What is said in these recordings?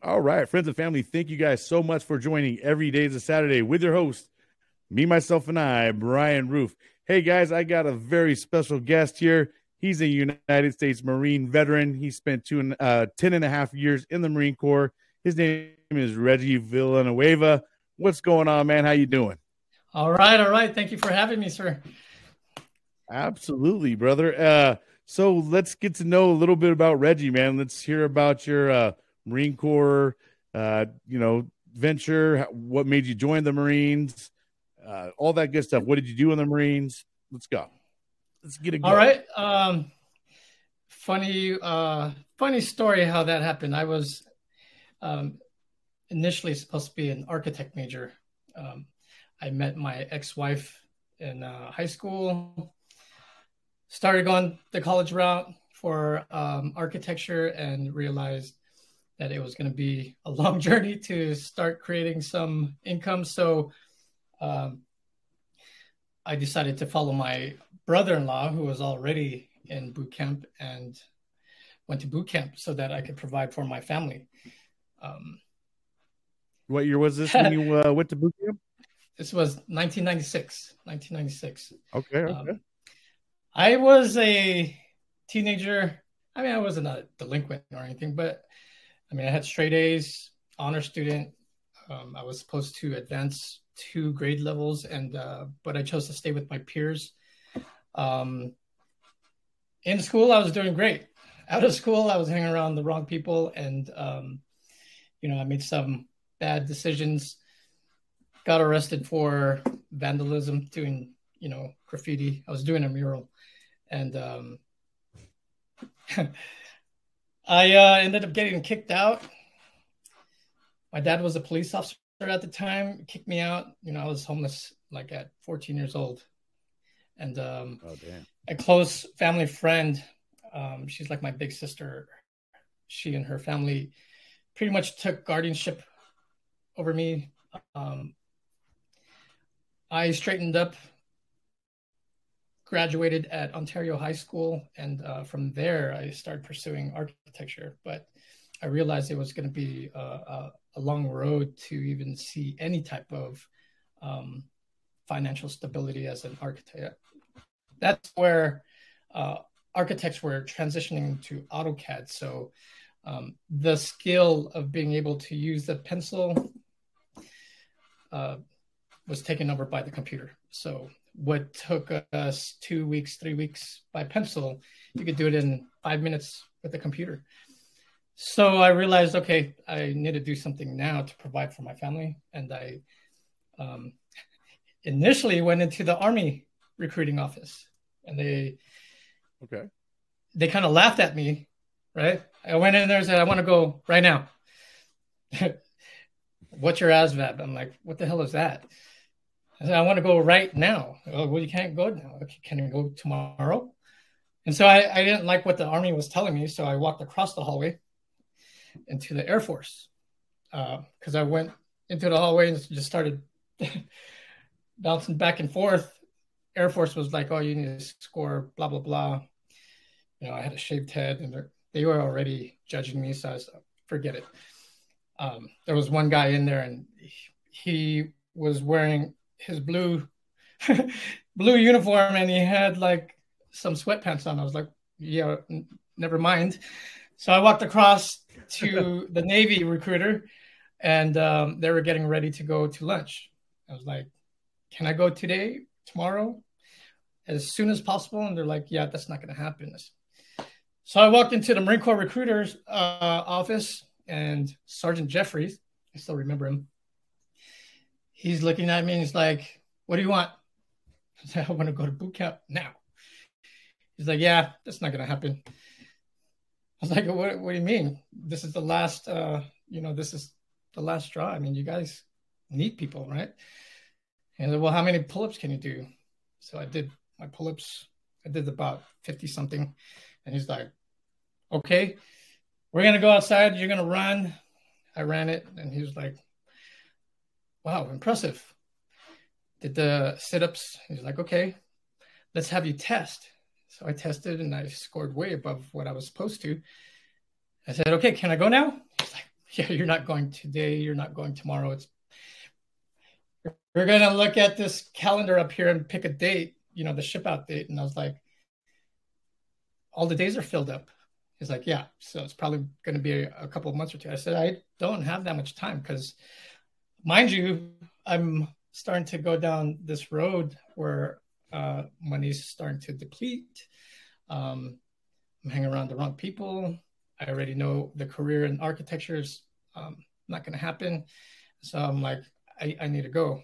All right, friends and family, thank you guys so much for joining every day is a Saturday with your host, me, myself, and I, Brian Roof. Hey guys, I got a very special guest here. He's a United States Marine veteran. He spent two, uh, 10 and a half years in the Marine Corps. His name is Reggie Villanueva. What's going on, man? How you doing? All right, all right. Thank you for having me, sir. Absolutely, brother. Uh, so let's get to know a little bit about Reggie, man. Let's hear about your uh, Marine Corps, uh, you know, venture. What made you join the Marines? Uh, all that good stuff. What did you do in the Marines? Let's go. Let's get it. Going. All right. Um, funny, uh, funny story how that happened. I was um, initially supposed to be an architect major. Um, I met my ex-wife in uh, high school. Started going the college route for um, architecture and realized that it was going to be a long journey to start creating some income. So um, I decided to follow my brother-in-law, who was already in boot camp, and went to boot camp so that I could provide for my family. Um, what year was this when you uh, went to boot camp? This was 1996. 1996. Okay. Okay. Um, I was a teenager. I mean, I wasn't a delinquent or anything, but I mean, I had straight A's, honor student. Um, I was supposed to advance two grade levels, and uh, but I chose to stay with my peers. Um, in school, I was doing great. Out of school, I was hanging around the wrong people, and um, you know, I made some bad decisions. Got arrested for vandalism, doing you know graffiti. I was doing a mural, and um, I uh, ended up getting kicked out. My dad was a police officer at the time, kicked me out. You know, I was homeless like at 14 years old. And um, oh, a close family friend, um, she's like my big sister. She and her family pretty much took guardianship over me. Um, I straightened up graduated at Ontario High School, and uh, from there I started pursuing architecture. But I realized it was going to be a, a, a, long road to even see any type of um, financial stability as an architect. That's where uh, architects were transitioning to AutoCAD. So um, the skill of being able to use the pencil uh, was taken over by the computer. So what took us two weeks, three weeks by pencil, you could do it in five minutes with the computer. So I realized, okay, I need to do something now to provide for my family. And I um, initially went into the Army recruiting office and they, okay, they kind of laughed at me, right? I went in there and said, I want to go right now. What's your ASVAB? I'm like, what the hell is that? I said, I want to go right now. Well, you can't go now. Can you go tomorrow? And so I, I didn't like what the army was telling me. So I walked across the hallway into the Air Force because uh, I went into the hallway and just started bouncing back and forth. Air Force was like, oh, you need to score, blah, blah, blah. You know, I had a shaved head and they were already judging me. So I was forget it. Um, there was one guy in there and he was wearing his blue blue uniform and he had like some sweatpants on. I was like, yeah, n- never mind. So I walked across to the Navy recruiter and um, they were getting ready to go to lunch. I was like, can I go today, tomorrow, as soon as possible? And they're like, yeah, that's not going to happen. So I walked into the Marine Corps recruiter's uh, office and Sergeant Jeffries, I still remember him, he's looking at me and he's like, What do you want? I said, I want to go to boot camp now. He's like, Yeah, that's not going to happen. I was like, what, what do you mean? This is the last, uh, you know, this is the last straw. I mean, you guys need people, right? And said, well, how many pull-ups can you do? So I did my pull-ups. I did about 50 something. And he's like, okay, we're going to go outside. You're going to run. I ran it. And he was like, wow, impressive. Did the sit ups. He's like, okay, let's have you test. So I tested and I scored way above what I was supposed to. I said, okay, can I go now? He's like, yeah, you're not going today, you're not going tomorrow. It's we're gonna look at this calendar up here and pick a date, you know, the ship out date. And I was like, all the days are filled up. He's like, yeah, so it's probably going to be a, a couple of months or two. I said, I don't have that much time because, mind you, I'm starting to go down this road where uh, money's starting to deplete. Um, I'm hanging around the wrong people. I already know the career in architecture is um, not going to happen. So I'm like, I, I need to go.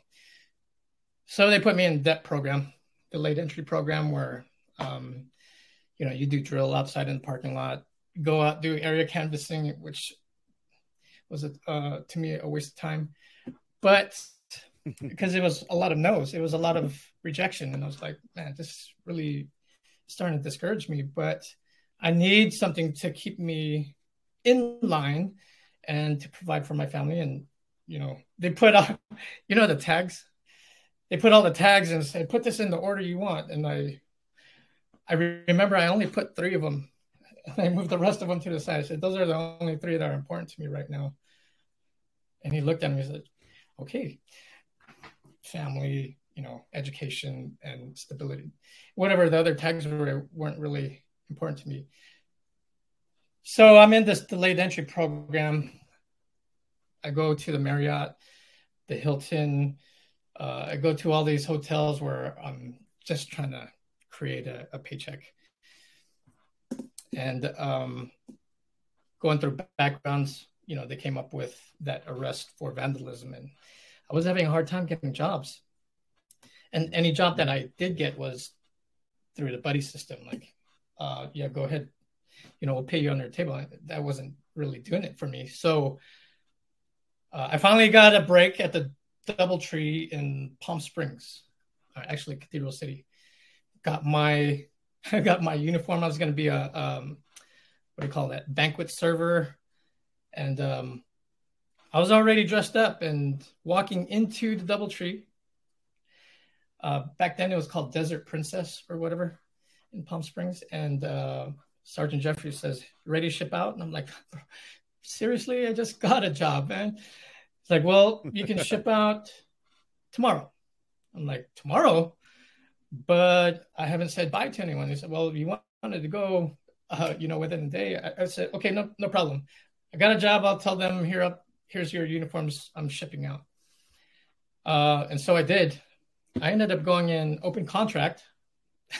So they put me in DEP program, the late entry program where, um, you know, you do drill outside in the parking lot, go out, do area canvassing, which was, a, uh, to me, a waste of time. But because it was a lot of no's, it was a lot of rejection. And I was like, man, this really starting to discourage me. But I need something to keep me in line and to provide for my family. And, you know, they put out, you know, the tags they put all the tags and said, put this in the order you want. And I, I remember I only put three of them. I moved the rest of them to the side. I said, those are the only three that are important to me right now. And he looked at me and said, okay, family, you know, education and stability. Whatever the other tags were, weren't really important to me. So I'm in this delayed entry program. I go to the Marriott, the Hilton, uh, I go to all these hotels where I'm just trying to create a, a paycheck. And um, going through backgrounds, you know, they came up with that arrest for vandalism. And I was having a hard time getting jobs. And any job that I did get was through the buddy system. Like, uh, yeah, go ahead. You know, we'll pay you under the table. That wasn't really doing it for me. So uh, I finally got a break at the DoubleTree in Palm Springs, uh, actually Cathedral City. Got my I got my uniform. I was going to be a um, what do you call that banquet server, and um, I was already dressed up and walking into the DoubleTree. Uh, back then it was called Desert Princess or whatever in Palm Springs, and uh, Sergeant Jeffrey says, "Ready to ship out?" And I'm like, "Seriously? I just got a job, man." It's like, well, you can ship out tomorrow. I'm like, tomorrow? But I haven't said bye to anyone. They said, well, if you wanted to go, uh, you know, within a day, I, I, said, okay, no, no problem. I got a job. I'll tell them here up, here's your uniforms. I'm shipping out. Uh, and so I did. I ended up going in open contract.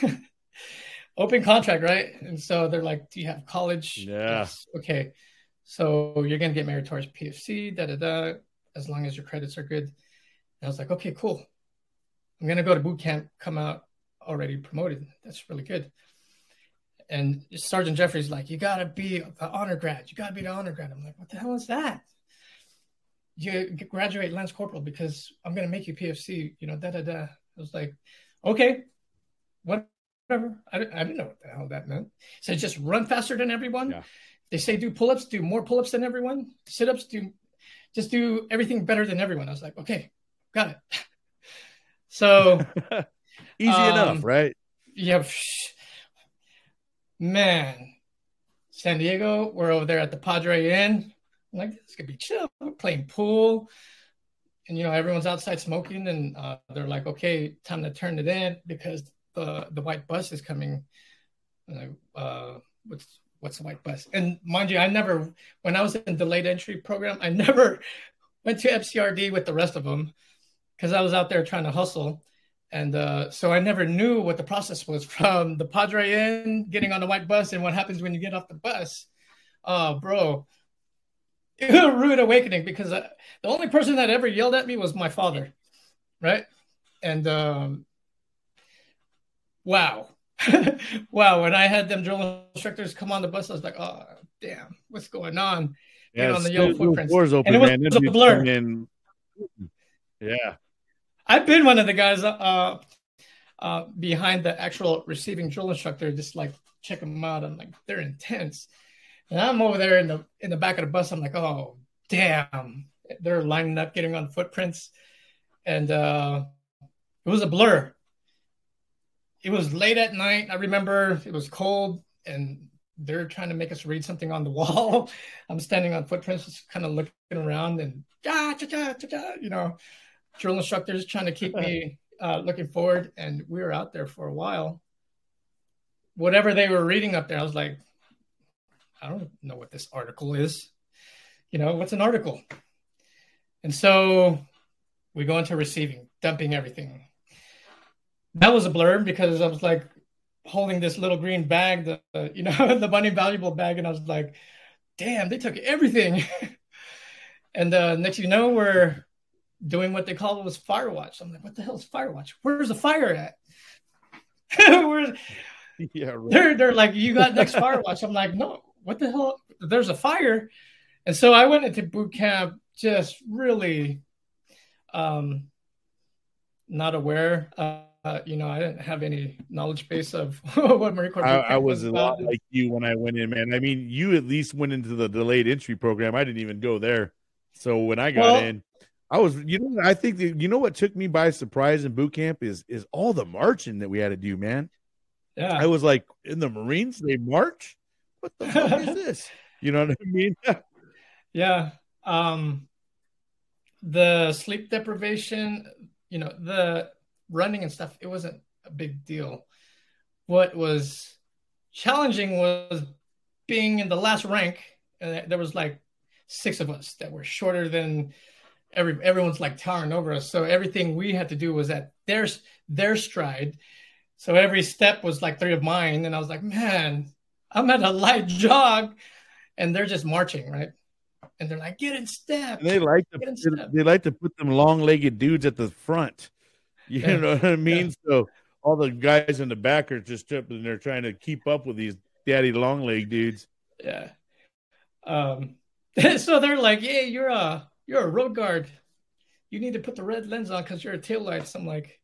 open contract, right? And so they're like, do you have college? Yeah. Yes. Okay. So you're going to get married meritorious PFC, da da da as long as your credits are good. And I was like, okay, cool. I'm gonna go to boot camp, come out already promoted. That's really good. And Sergeant Jeffrey's like, you gotta be the honor grad. You gotta be the honor grad. I'm like, what the hell is that? You graduate Lance Corporal because I'm gonna make you PFC. You know, da da da. I was like, okay, whatever. I, I didn't know what the hell that meant. So just run faster than everyone. Yeah. They say do pull ups, do more pull ups than everyone. Sit ups, do just do everything better than everyone. I was like, okay, got it. so easy um, enough, right? Yeah. Man, San Diego, we're over there at the Padre Inn. I'm like, this could be chill. We're playing pool. And, you know, everyone's outside smoking. And uh, they're like, okay, time to turn it in because the, the white bus is coming. I, uh, what's what's the white bus? And mind you, I never, when I was in late entry program, I never went to FCRD with the rest of them because I was out there trying to hustle. And uh, so I never knew what the process was from the Padre Inn, getting on the white bus, and what happens when you get off the bus. Oh, bro. It was a rude awakening because uh, the only person that ever yelled at me was my father. Right. And um, wow wow, when I had them drill instructors come on the bus, I was like, oh damn, what's going on? Yeah, on the yellow footprints. Doors open, and it was, man. a blur. Yeah. I've been one of the guys uh, uh, behind the actual receiving drill instructor, just like check them out. I'm like, they're intense. And I'm over there in the in the back of the bus. I'm like, oh damn, they're lining up, getting on footprints, and uh, it was a blur it was late at night. I remember it was cold and they're trying to make us read something on the wall. I'm standing on footprints, just kind of looking around and ja, ja, ja, you know, drill instructors trying to keep me uh, looking forward. And we were out there for a while. Whatever they were reading up there, I was like, I don't know what this article is. You know, what's an article? And so we go into receiving, dumping everything. That was a blur because I was like, holding this little green bag, the uh, you know the money valuable bag, and I was like, "Damn, they took everything." and uh, next you know, we're doing what they call it was fire watch. I'm like, "What the hell is fire watch? Where's the fire at?" Where's yeah, right. they're they're like, "You got next fire watch." I'm like, "No, what the hell? There's a fire." And so I went into boot camp just really um, not aware. Uh, uh, you know, I didn't have any knowledge base of what Marine Corps. I, I was, was a lot like you when I went in, man. I mean, you at least went into the delayed entry program. I didn't even go there. So when I got well, in, I was, you know, I think that, you know what took me by surprise in boot camp is is all the marching that we had to do, man. Yeah, I was like, in the Marines, they march. What the fuck is this? You know what I mean? yeah. Um, the sleep deprivation, you know, the running and stuff, it wasn't a big deal. What was challenging was being in the last rank, and there was like six of us that were shorter than every everyone's like towering over us. So everything we had to do was at their their stride. So every step was like three of mine, and I was like, man, I'm at a light jog, and they're just marching, right? And they're like, get in step. And they like to they like to put them long legged dudes at the front. You yeah. know what I mean? Yeah. So all the guys in the back are just tripping. And they're trying to keep up with these daddy long leg dudes. Yeah. Um. so they're like, "Hey, you're a you're a road guard. You need to put the red lens on because you're a tail lights." I'm like,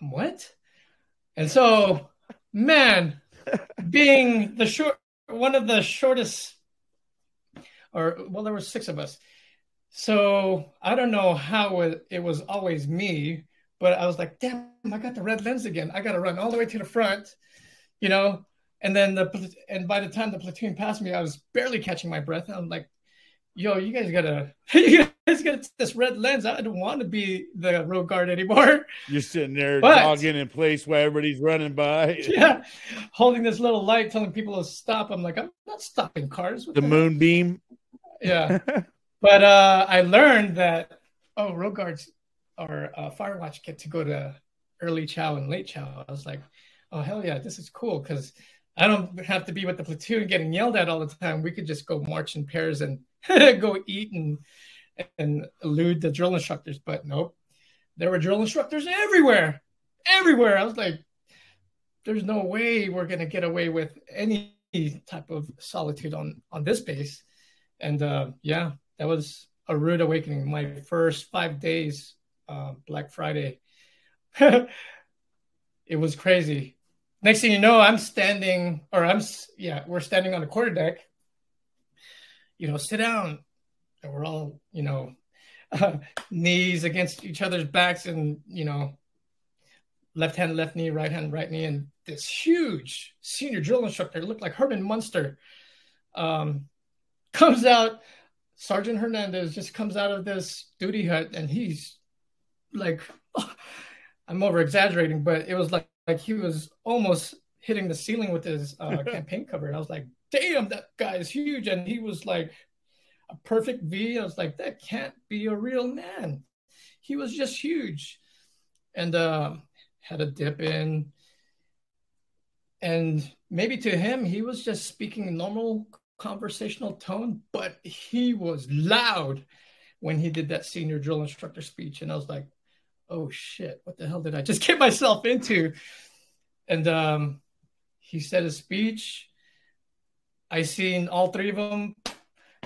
"I'm what?" And so, man, being the short one of the shortest, or well, there were six of us. So I don't know how it, it was always me but I was like, damn, I got the red lens again. I got to run all the way to the front, you know. And then the and by the time the platoon passed me, I was barely catching my breath. I'm like, yo, you guys gotta, you guys got this red lens. I don't want to be the road guard anymore. You're sitting there but, dogging in place while everybody's running by. Yeah, holding this little light, telling people to stop. I'm like, I'm not stopping cars. What the, the moonbeam. Yeah, but uh, I learned that oh, road guards or uh, Firewatch get to go to early chow and late chow. I was like, oh hell yeah, this is cool because I don't have to be with the platoon getting yelled at all the time. We could just go march in pairs and go eat and and elude the drill instructors. But nope, there were drill instructors everywhere, everywhere. I was like, there's no way we're gonna get away with any type of solitude on on this base. And uh, yeah, that was a rude awakening. My first five days uh, Black Friday. it was crazy. Next thing you know, I'm standing, or I'm, yeah, we're standing on the quarter deck. You know, sit down. And we're all, you know, uh, knees against each other's backs and, you know, left hand, left knee, right hand, right knee. And this huge senior drill instructor looked like Herman Munster um, comes out. Sergeant Hernandez just comes out of this duty hut and he's like I'm over exaggerating, but it was like like he was almost hitting the ceiling with his uh, campaign cover. And I was like, damn, that guy is huge, and he was like a perfect V. I was like, that can't be a real man. He was just huge, and uh, had a dip in. And maybe to him, he was just speaking normal conversational tone, but he was loud when he did that senior drill instructor speech. And I was like, oh shit, what the hell did I just get myself into? And um, he said a speech. I seen all three of them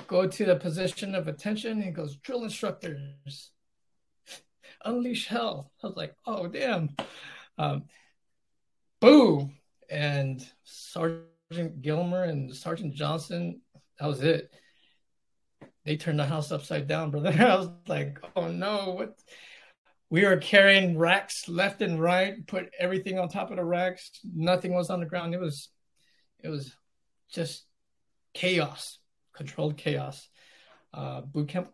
go to the position of attention. He goes, drill instructors, unleash hell. I was like, oh damn. Um, boom. And Sergeant Gilmer and Sergeant Johnson, that was it. They turned the house upside down, brother. I was like, oh no, what we were carrying racks left and right, put everything on top of the racks. Nothing was on the ground. It was, it was just chaos, controlled chaos. Uh, boot camp.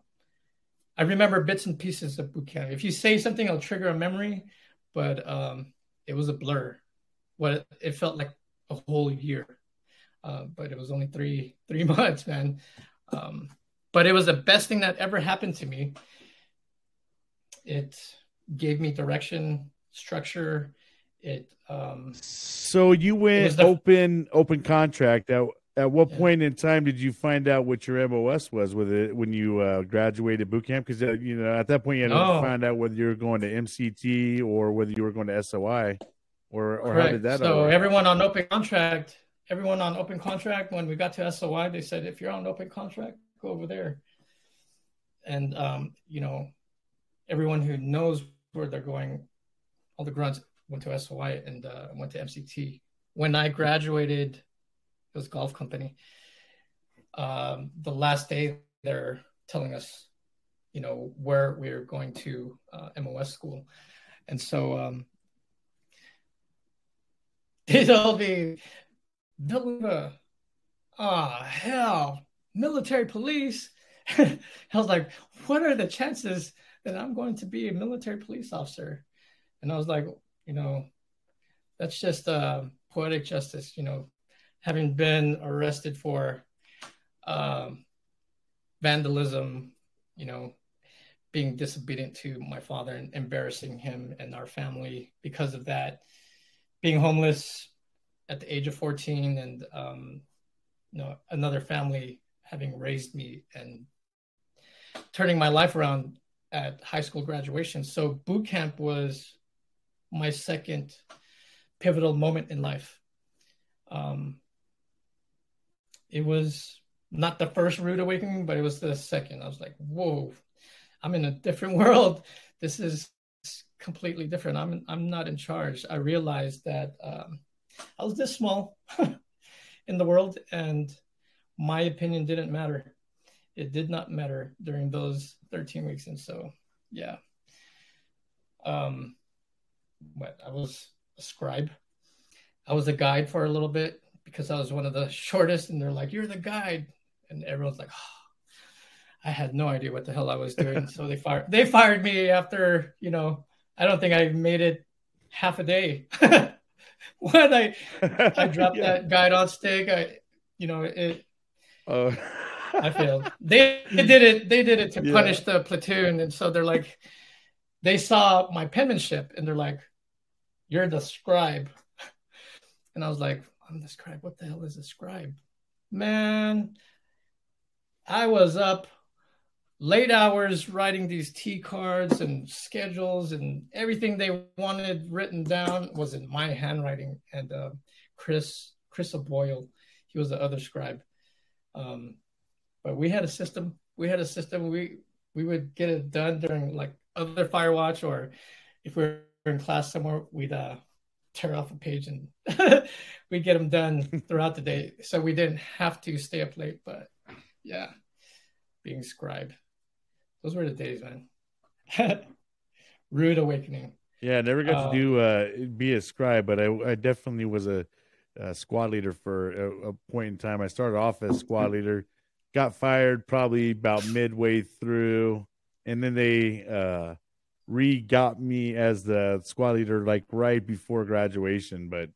I remember bits and pieces of boot camp. If you say something, it'll trigger a memory, but um, it was a blur. What it felt like a whole year, uh, but it was only three three months, man. Um, but it was the best thing that ever happened to me. It gave me direction, structure. It. Um, so you went the, open open contract. At at what yeah. point in time did you find out what your MOS was with it when you uh, graduated boot camp? Because uh, you know at that point you had to oh. find out whether you were going to MCT or whether you were going to SOI, or or Correct. how did that? So everyone on open contract, everyone on open contract. When we got to SOI, they said if you're on open contract, go over there. And um, you know, everyone who knows where they're going, all the grunts went to SOI and uh, went to MCT. When I graduated, was golf company. Um, the last day, they're telling us, you know, where we're going to uh, MOS school, and so um, told me, Villanueva, ah, oh, hell, military police. I was like, what are the chances that I'm going to be a military police officer? And I was like, you know, that's just uh, poetic justice, you know, having been arrested for um, vandalism, you know, being disobedient to my father and embarrassing him and our family because of that, being homeless at the age of 14 and, um, you know, another family having raised me and turning my life around at high school graduation. So boot camp was my second pivotal moment in life. Um, it was not the first rude awakening, but it was the second. I was like, whoa, I'm in a different world. This is completely different. I'm I'm not in charge. I realized that um, I was this small in the world, and my opinion didn't matter. It did not matter during those 13 weeks. And so, yeah. Um, what I was a scribe. I was a guide for a little bit because I was one of the shortest, and they're like, "You're the guide," and everyone's like, oh. "I had no idea what the hell I was doing." so they fired they fired me after you know I don't think I made it half a day. when I I dropped yeah. that guide on stick, I you know it uh, I failed. They, they, did it. They did it to yeah. punish the platoon, and so they're like, they saw my penmanship, and they're like, "You're the scribe," and I was like, "I'm the scribe. What the hell is a scribe?" Man, I was up late hours writing these T cards and schedules and everything they wanted written down was in my handwriting. And uh, Chris Chris Boyle, he was the other scribe. Um, but we had a system. We had a system. We we would get it done during like other fire watch or if we are in class somewhere, we'd uh, tear off a page and we'd get them done throughout the day. So we didn't have to stay up late. But yeah, being scribe, those were the days, man. Rude awakening. Yeah, I never got uh, to do uh, be a scribe, but I, I definitely was a uh, squad leader for a, a, point in time. I started off as squad leader, got fired probably about midway through, and then they uh, re got me as the squad leader like right before graduation. But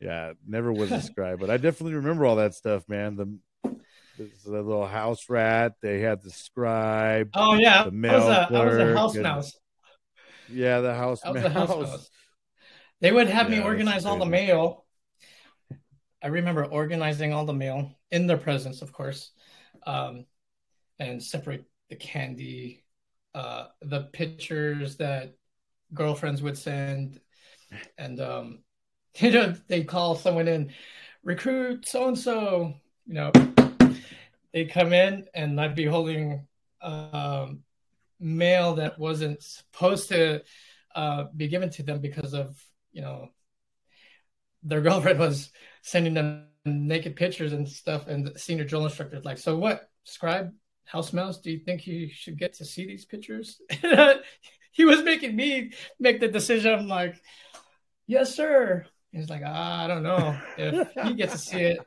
yeah, never was a scribe. but I definitely remember all that stuff, man. The the little house rat. They had the scribe. Oh yeah, the mail I was a, I was a house and, mouse. Yeah, the house I was mouse. A house mouse. They would have yeah, me organize all the mail I remember organizing all the mail in their presence, of course, um, and separate the candy, uh, the pictures that girlfriends would send, and um, you know they call someone in, recruit so and so. You know, they come in and I'd be holding um, mail that wasn't supposed to uh, be given to them because of you know their girlfriend was sending them naked pictures and stuff. And the senior drill instructor like, "So what, scribe house mouse? Do you think you should get to see these pictures?" he was making me make the decision. I'm like, "Yes, sir." He's like, ah, "I don't know if he gets to see it."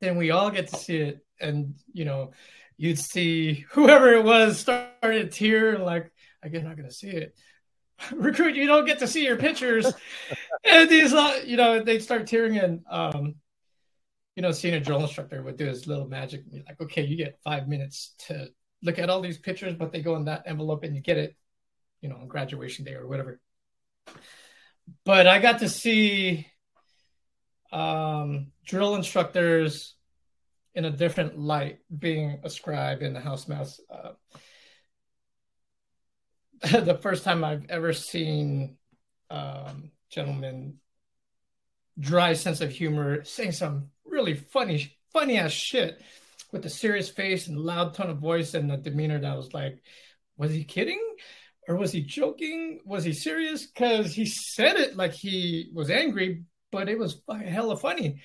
then we all get to see it, and you know, you'd see whoever it was started to tear, like I guess not gonna see it. Recruit, you don't get to see your pictures, and these, uh, you know, they start tearing, and um, you know, seeing a drill instructor would do his little magic, like, okay, you get five minutes to look at all these pictures, but they go in that envelope, and you get it, you know, on graduation day or whatever. But I got to see um, drill instructors in a different light being ascribed in the house mouse. Uh, the first time I've ever seen um, gentlemen dry sense of humor saying some really funny, funny ass shit with a serious face and loud tone of voice and a demeanor that was like, was he kidding? Or was he joking? Was he serious? Because he said it like he was angry, but it was hella funny.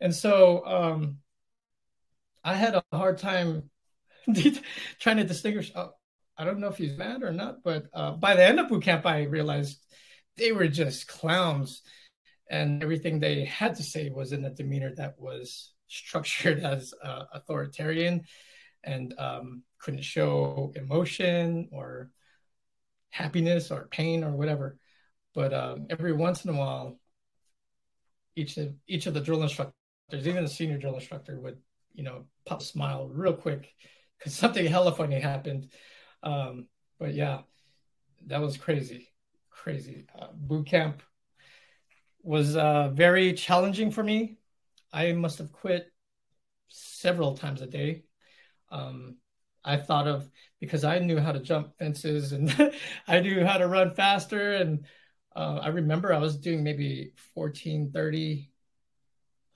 And so um, I had a hard time trying to distinguish. Uh, I don't know if he's mad or not, but uh, by the end of boot camp, I realized they were just clowns, and everything they had to say was in a demeanor that was structured as uh, authoritarian and um, couldn't show emotion or happiness or pain or whatever. But um, every once in a while, each of each of the drill instructors, even the senior drill instructor, would you know pop a smile real quick because something hella funny happened. Um, but yeah, that was crazy, crazy. Uh, boot camp was uh, very challenging for me. I must have quit several times a day. Um, I thought of because I knew how to jump fences and I knew how to run faster and uh, I remember I was doing maybe 1430,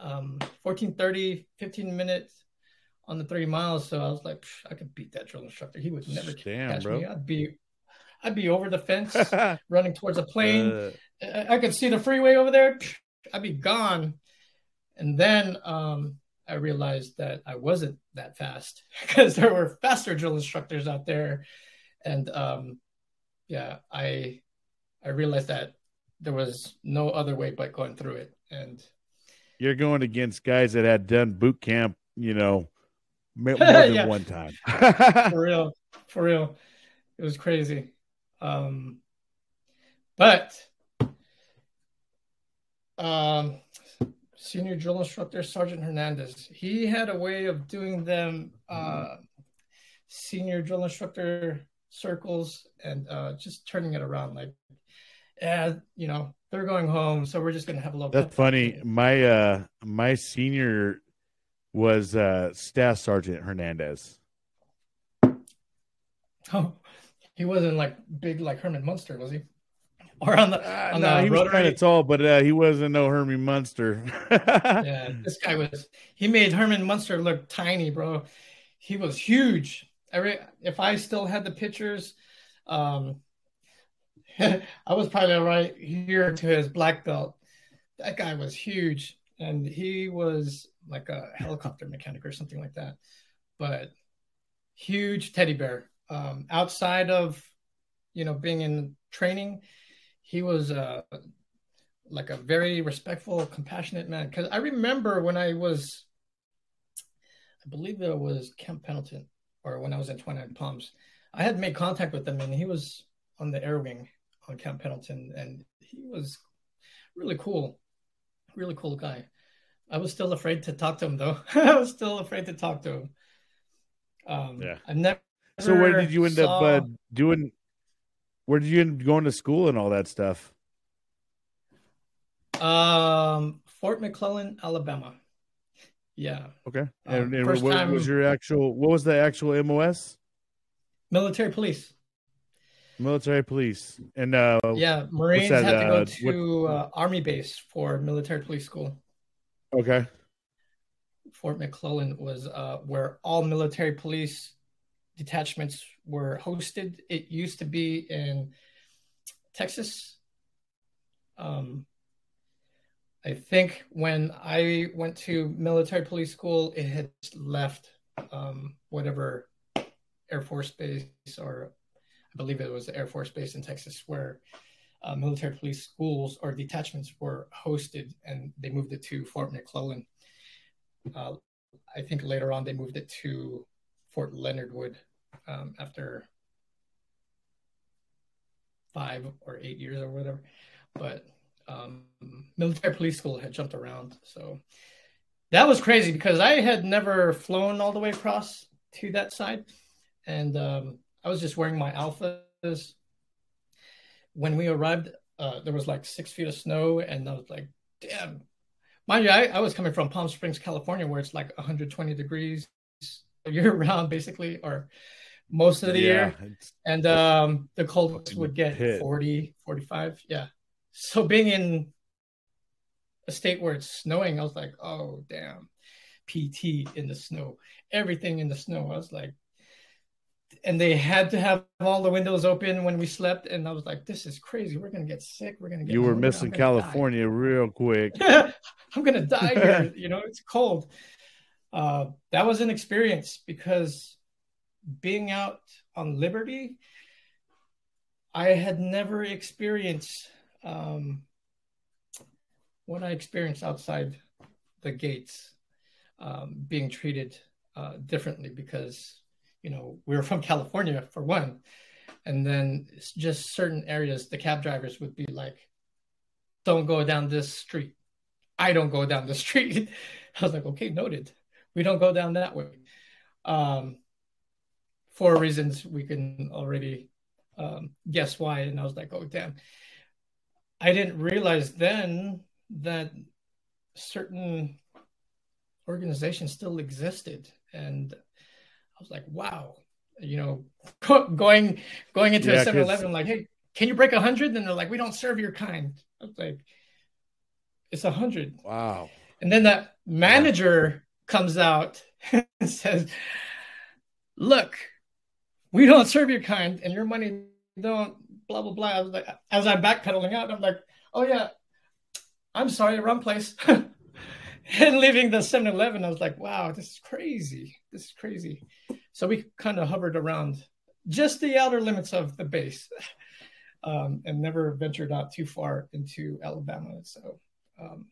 um, 1430, 15 minutes on the three miles. So I was like, I could beat that drill instructor. He would never Damn, catch bro. me. I'd be, I'd be over the fence running towards a plane. I could see the freeway over there. I'd be gone. And then um, I realized that I wasn't that fast because there were faster drill instructors out there. And um, yeah, I I realized that there was no other way but going through it. And you're going against guys that had done boot camp, you know, more than yeah. one time. for real, for real, it was crazy. Um, but um, senior drill instructor Sergeant Hernandez, he had a way of doing them. Uh, senior drill instructor circles and uh, just turning it around like and you know they're going home so we're just gonna have a little that's funny. My uh my senior was uh staff sergeant hernandez. Oh he wasn't like big like herman munster was he or on the uh, on no, the he was kind of tall but uh he wasn't no herman munster yeah this guy was he made herman munster look tiny bro he was huge every if i still had the pictures um I was probably right here to his black belt. That guy was huge, and he was like a helicopter mechanic or something like that. But huge teddy bear. Um, outside of you know being in training, he was uh, like a very respectful, compassionate man. Because I remember when I was, I believe that it was Camp Pendleton, or when I was at 29 Palms, I had made contact with him, and he was on the air wing on Camp Pendleton, and he was really cool, really cool guy. I was still afraid to talk to him though. I was still afraid to talk to him. Um, yeah, I never. So where did you end saw... up uh, doing? Where did you end up going to school and all that stuff? Um, Fort McClellan, Alabama. Yeah. Okay. Um, and, and what time... was your actual? What was the actual MOS? Military police. Military police and uh, yeah, Marines had to go uh, to uh, Army base for military police school. Okay. Fort McClellan was uh, where all military police detachments were hosted. It used to be in Texas. Um, I think when I went to military police school, it had left um, whatever Air Force base or I believe it was the Air Force Base in Texas, where uh, military police schools or detachments were hosted, and they moved it to Fort McClellan. uh, I think later on they moved it to Fort Leonard Wood um, after five or eight years or whatever. But um, military police school had jumped around, so that was crazy because I had never flown all the way across to that side, and um, I was just wearing my alphas. When we arrived, uh, there was like six feet of snow, and I was like, "Damn!" Mind you, I, I was coming from Palm Springs, California, where it's like 120 degrees year round, basically, or most of the yeah, year. And um, the cold would get hit. 40, 45. Yeah. So being in a state where it's snowing, I was like, oh, damn. PT in the snow, everything in the snow. I was like, and they had to have all the windows open when we slept. And I was like, this is crazy. We're going to get sick. We're going to get. You were missing California die. real quick. I'm going to die here. you know, it's cold. Uh, that was an experience because being out on Liberty, I had never experienced um, what I experienced outside the gates, um, being treated uh, differently because, you know, we were from California for one. And then just certain areas, the cab drivers would be like, don't go down this street. I don't go down the street. I was like, okay, noted. We don't go down that way. Um, for reasons we can already um, guess why. And I was like, oh, damn. I didn't realize then that certain organizations still existed. And I was like, wow, you know, going going into yeah, a 7 Eleven, like, hey, can you break 100? And they're like, we don't serve your kind. I was like, it's 100. Wow. And then that manager comes out and says, look, we don't serve your kind and your money don't blah blah blah. As I'm backpedaling out, I'm like, oh yeah, I'm sorry, wrong place. and leaving the 7-Eleven, I was like, wow, this is crazy. This is crazy. So we kind of hovered around just the outer limits of the base, um, and never ventured out too far into Alabama. So um,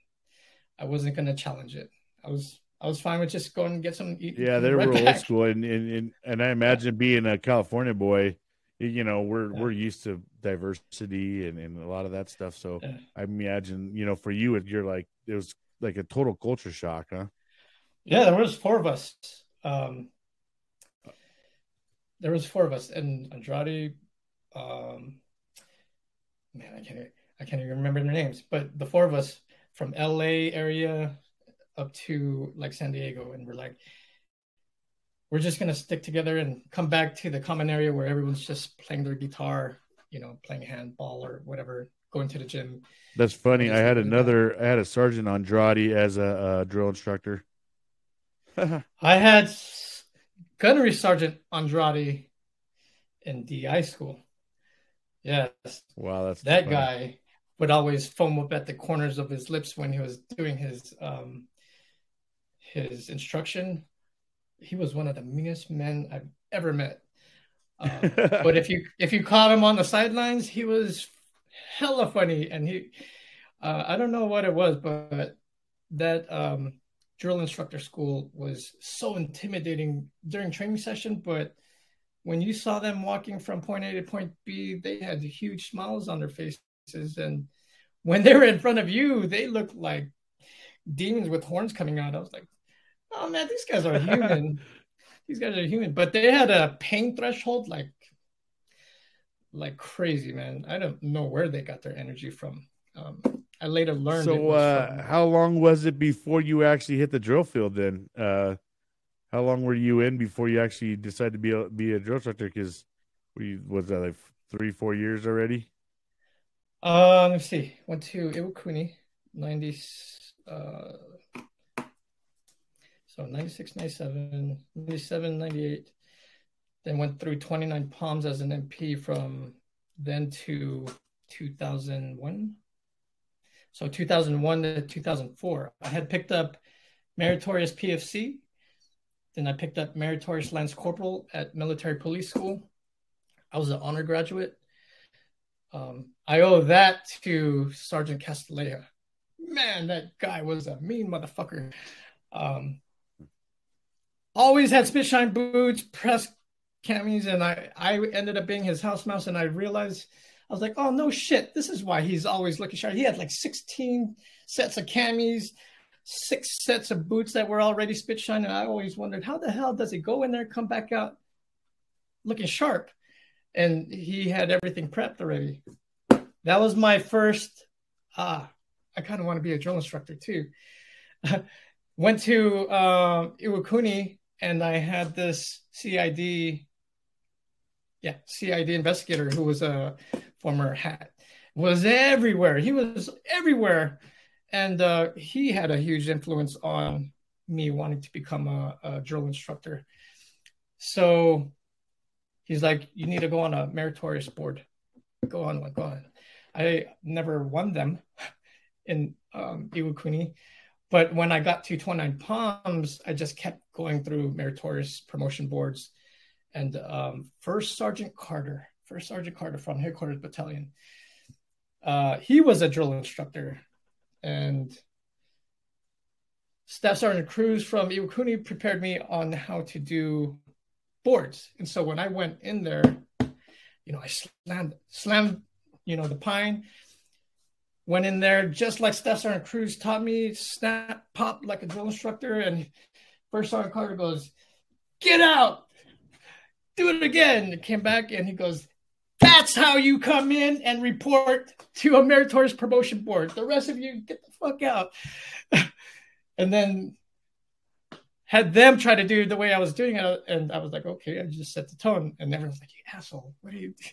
I wasn't going to challenge it. I was I was fine with just going and get some. Yeah, they right were back. old school, and, and and I imagine being a California boy, you know, we're yeah. we're used to diversity and, and a lot of that stuff. So yeah. I imagine, you know, for you, you're like it was like a total culture shock, huh? Yeah, there was four of us. Um, there was four of us, and Andrade. Um, man, I can't I can't even remember their names, but the four of us from LA area, up to like San Diego, and we're like, we're just gonna stick together and come back to the common area where everyone's just playing their guitar, you know, playing handball or whatever, going to the gym. That's funny. I had another. I had a sergeant Andrade as a, a drill instructor. I had gunnery sergeant Andrade in DI school. Yes. Wow, that's that funny. guy would always foam up at the corners of his lips when he was doing his um, his instruction, he was one of the meanest men I've ever met. Uh, but if you if you caught him on the sidelines, he was hella funny, and he uh, I don't know what it was, but that um, drill instructor school was so intimidating during training session. But when you saw them walking from point A to point B, they had huge smiles on their faces, and when they were in front of you, they looked like demons with horns coming out. I was like, oh man, these guys are human. these guys are human, but they had a pain threshold like like crazy, man. I don't know where they got their energy from. Um, I later learned. So, uh, how long was it before you actually hit the drill field? Then, uh, how long were you in before you actually decided to be a, be a drill instructor? Because we was that like three, four years already. Uh, let me see. Went to Iwakuni, ninety. Uh, so 96, 97, 97, 98. Then went through 29 Palms as an MP from then to 2001. So 2001 to 2004. I had picked up meritorious PFC. Then I picked up meritorious Lance Corporal at Military Police School. I was an honor graduate. Um, I owe that to Sergeant Castilleja. Man, that guy was a mean motherfucker. Um, always had spit shine boots, press camis, and I I ended up being his house mouse, and I realized I was like, oh no shit, this is why he's always looking sharp. He had like 16 sets of camis, six sets of boots that were already spit shine, and I always wondered how the hell does he go in there, come back out looking sharp, and he had everything prepped already. That was my first. Ah, I kind of want to be a drill instructor too. Went to uh, Iwakuni and I had this CID, yeah, CID investigator who was a former hat, was everywhere. He was everywhere, and uh, he had a huge influence on me wanting to become a, a drill instructor. So he's like, "You need to go on a meritorious board. Go on. Go on." I never won them in um, Iwakuni but when I got to 29 Palms, I just kept going through meritorious promotion boards. And um, First Sergeant Carter, First Sergeant Carter from Headquarters Battalion, uh, he was a drill instructor. And Staff Sergeant Cruz from Iwakuni prepared me on how to do boards. And so when I went in there, you know, I slammed, slammed, you know, the pine, went in there just like Staff Sergeant Cruz taught me, snap, pop like a drill instructor. And First Sergeant Carter goes, Get out, do it again. Came back and he goes, That's how you come in and report to a meritorious promotion board. The rest of you, get the fuck out. and then had them try to do the way I was doing it. And I was like, okay, I just set the tone. And everyone's like, you asshole, what are you?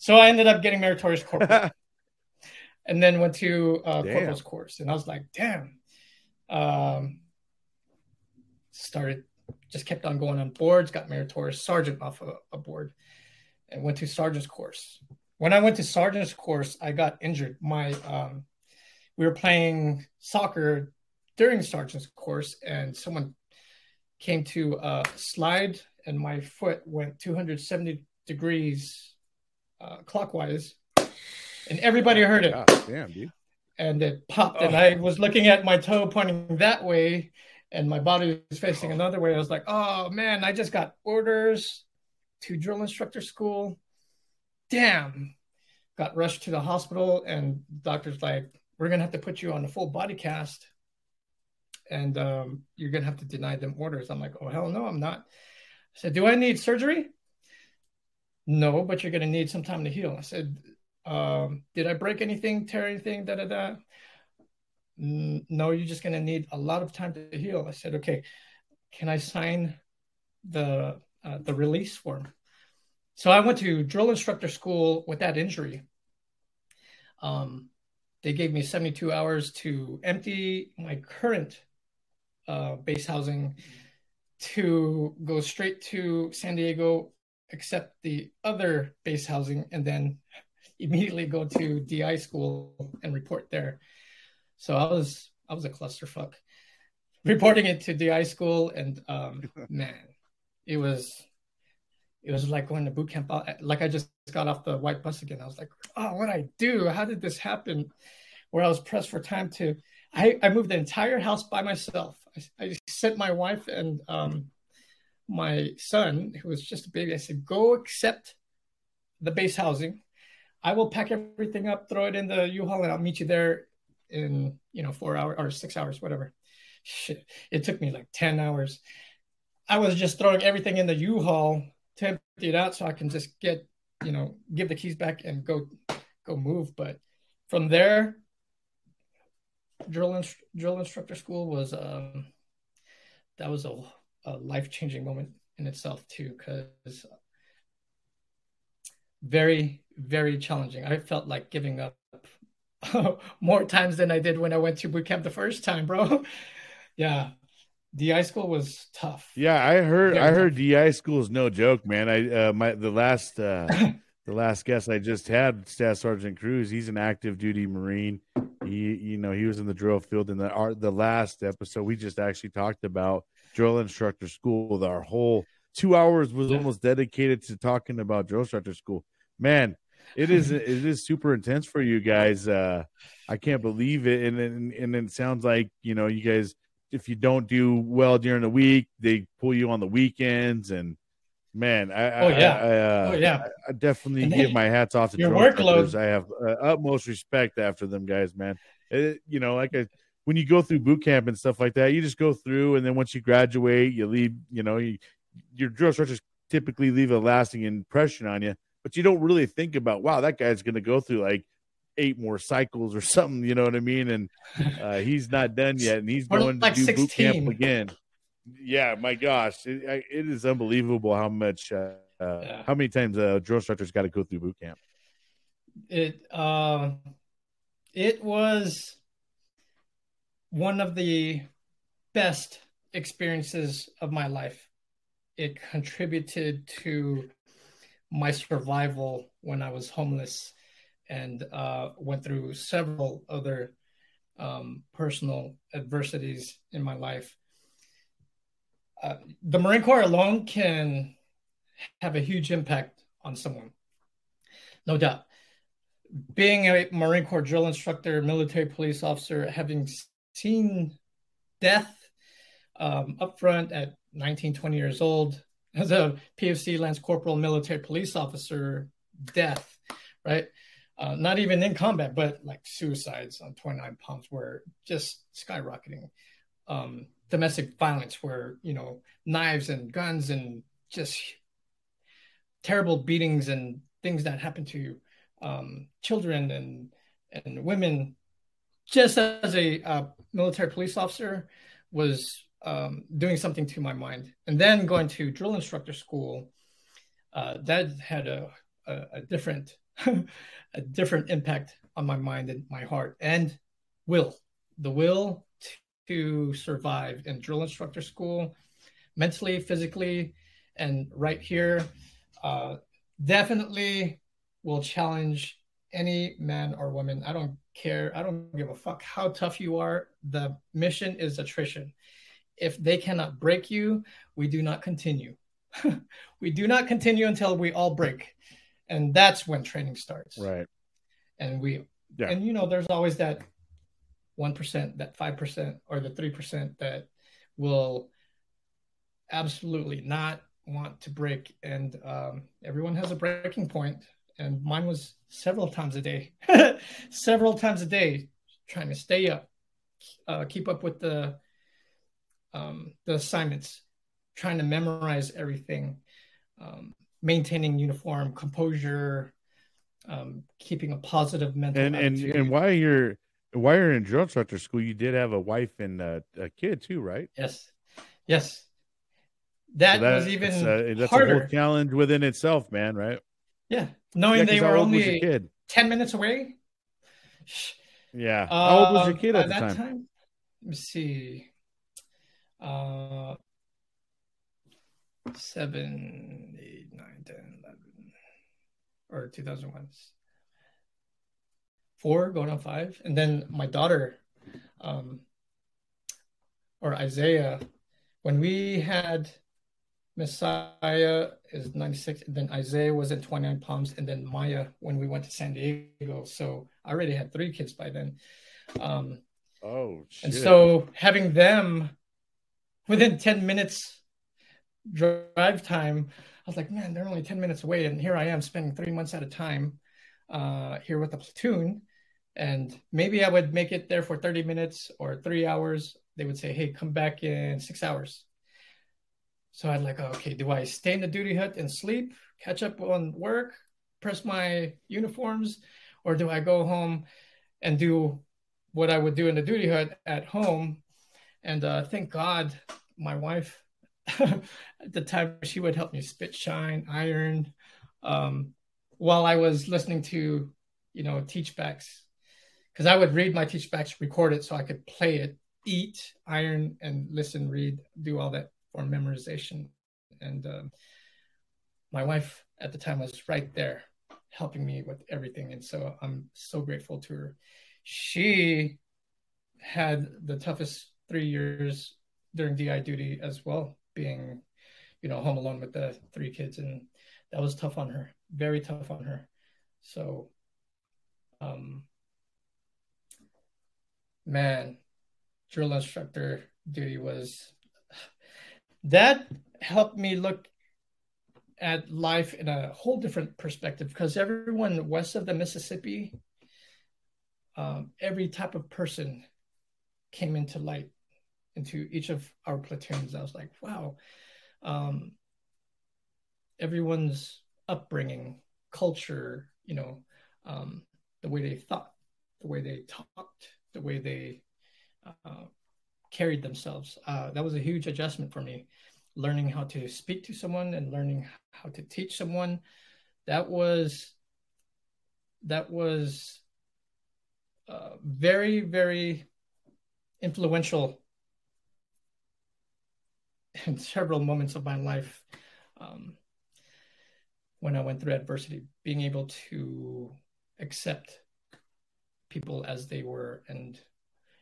So I ended up getting meritorious corporal. and then went to uh, corporal's course, and I was like, damn. Um, started, just kept on going on boards. Got meritorious sergeant off a, a board, and went to sergeant's course. When I went to sergeant's course, I got injured. My um, we were playing soccer during sergeant's course, and someone came to uh, slide, and my foot went 270 degrees uh, clockwise and everybody heard it. God, damn, dude. And it popped, oh. and I was looking at my toe pointing that way, and my body was facing oh. another way. I was like, "Oh man, I just got orders to drill instructor school. Damn!" Got rushed to the hospital, and the doctor's like, "We're gonna have to put you on a full body cast, and um, you're gonna have to deny them orders." I'm like, "Oh hell no, I'm not." I said, "Do I need surgery?" No, but you're gonna need some time to heal. I said, um, did I break anything, tear anything, da da da? No, you're just gonna need a lot of time to heal. I said, okay, can I sign the uh, the release form? So I went to drill instructor school with that injury. Um, they gave me 72 hours to empty my current uh, base housing to go straight to San Diego, accept the other base housing, and then immediately go to DI school and report there. So I was I was a clusterfuck reporting it to the DI school, and um, man, it was it was like going to boot camp. Like I just got off the white bus again. I was like, oh, what do I do? How did this happen? Where I was pressed for time to. I, I moved the entire house by myself. I, I sent my wife and um, my son, who was just a baby. I said, go accept the base housing I will pack everything up, throw it in the U-Haul, and I'll meet you there in you know four hours or six hours, whatever. Shit, it took me like ten hours. I was just throwing everything in the U-Haul to empty it out so I can just get you know give the keys back and go go move. But from there, drill inst- drill instructor school was um that was a, a life changing moment in itself too because very very challenging. I felt like giving up more times than I did when I went to boot camp the first time, bro. yeah. DI school was tough. Yeah, I heard very I heard tough. DI school is no joke, man. I uh my the last uh the last guest I just had, Staff Sergeant Cruz, he's an active duty Marine. He you know, he was in the drill field in the our the last episode we just actually talked about drill instructor school. Our whole two hours was yeah. almost dedicated to talking about drill instructor school. Man, it is it is super intense for you guys. Uh, I can't believe it, and and and it sounds like you know you guys if you don't do well during the week, they pull you on the weekends. And man, I, oh yeah, I, I, uh, oh yeah, I definitely and give my hats off to your workload. I have uh, utmost respect after them guys, man. It, you know, like a, when you go through boot camp and stuff like that, you just go through, and then once you graduate, you leave. You know, you, your drill instructors typically leave a lasting impression on you, but you don't really think about, wow, that guy's going to go through like eight more cycles or something. You know what I mean? And uh, he's not done yet, and he's going like to do 16. boot camp again. Yeah, my gosh, it, it is unbelievable how much, uh, uh, yeah. how many times a drill instructor's got to go through boot camp. It uh, it was one of the best experiences of my life. It contributed to my survival when I was homeless and uh, went through several other um, personal adversities in my life. Uh, the Marine Corps alone can have a huge impact on someone, no doubt. Being a Marine Corps drill instructor, military police officer, having seen death um, up front at 19, 20 years old, as a PFC Lance Corporal military police officer, death, right? uh, not even in combat, but like suicides on 29 Palms were just skyrocketing. Um, domestic violence, where you know knives and guns and just terrible beatings and things that happen to um, children and and women. Just as a uh, military police officer, was um, doing something to my mind, and then going to drill instructor school. Uh, that had a, a, a different a different impact on my mind and my heart. And will the will to survive in drill instructor school mentally physically and right here uh, definitely will challenge any man or woman. I don't care. I don't give a fuck how tough you are. The mission is attrition if they cannot break you we do not continue. We do not continue until we all break. And that's when training starts. Right. And we yeah. and you know there's always that 1% that 5% or the 3% that will absolutely not want to break. And um, everyone has a breaking point. And mine was several times a day several times a day trying to stay up uh, keep up with the um, the assignments trying to memorize everything um, maintaining uniform, composure, um, keeping a positive mental. And attitude. and and while you're while you're in drill instructor school, you did have a wife and a, a kid too, right? Yes, yes. That, so that was even a, that's harder. a whole challenge within itself, man. Right? Yeah, knowing yeah, they were only kid? ten minutes away. Yeah. How old was your kid at, at the time? time? Let me see. Uh, seven, eight, nine, 10, 11, or 2001. Four going on five. And then my daughter, um, or Isaiah, when we had Messiah is 96, and then Isaiah was at 29 Palms, and then Maya when we went to San Diego. So I already had three kids by then. Um, oh, shit. and so having them within 10 minutes drive time, I was like, man, they're only 10 minutes away. And here I am spending three months at a time uh, here with the platoon. And maybe I would make it there for 30 minutes or three hours. They would say, hey, come back in six hours. So I'd like, okay, do I stay in the duty hut and sleep, catch up on work, press my uniforms, or do I go home and do what I would do in the duty hut at home? And uh, thank God my wife at the time she would help me spit shine iron um, while i was listening to you know teach backs because i would read my teach backs record it so i could play it eat iron and listen read do all that for memorization. And um, my wife at the time was right there helping me with everything. And so i'm so grateful to her. She had the toughest three years during di duty as well being, you know, home alone with the three kids, and that was tough on her, very tough on her. So, um, man, drill instructor duty was that helped me look at life in a whole different perspective because everyone west of the Mississippi, um, every type of person came into light into each of our platoons. I was like, wow, um, everyone's upbringing, culture, you know, um, the way they thought, the way they talked, the way they uh, carried themselves. Uh, that was a huge adjustment for me. Learning how to speak to someone and learning how to teach someone. That was that was uh, very very influential in several moments of my life um, when I went through adversity, being able to accept people as they were and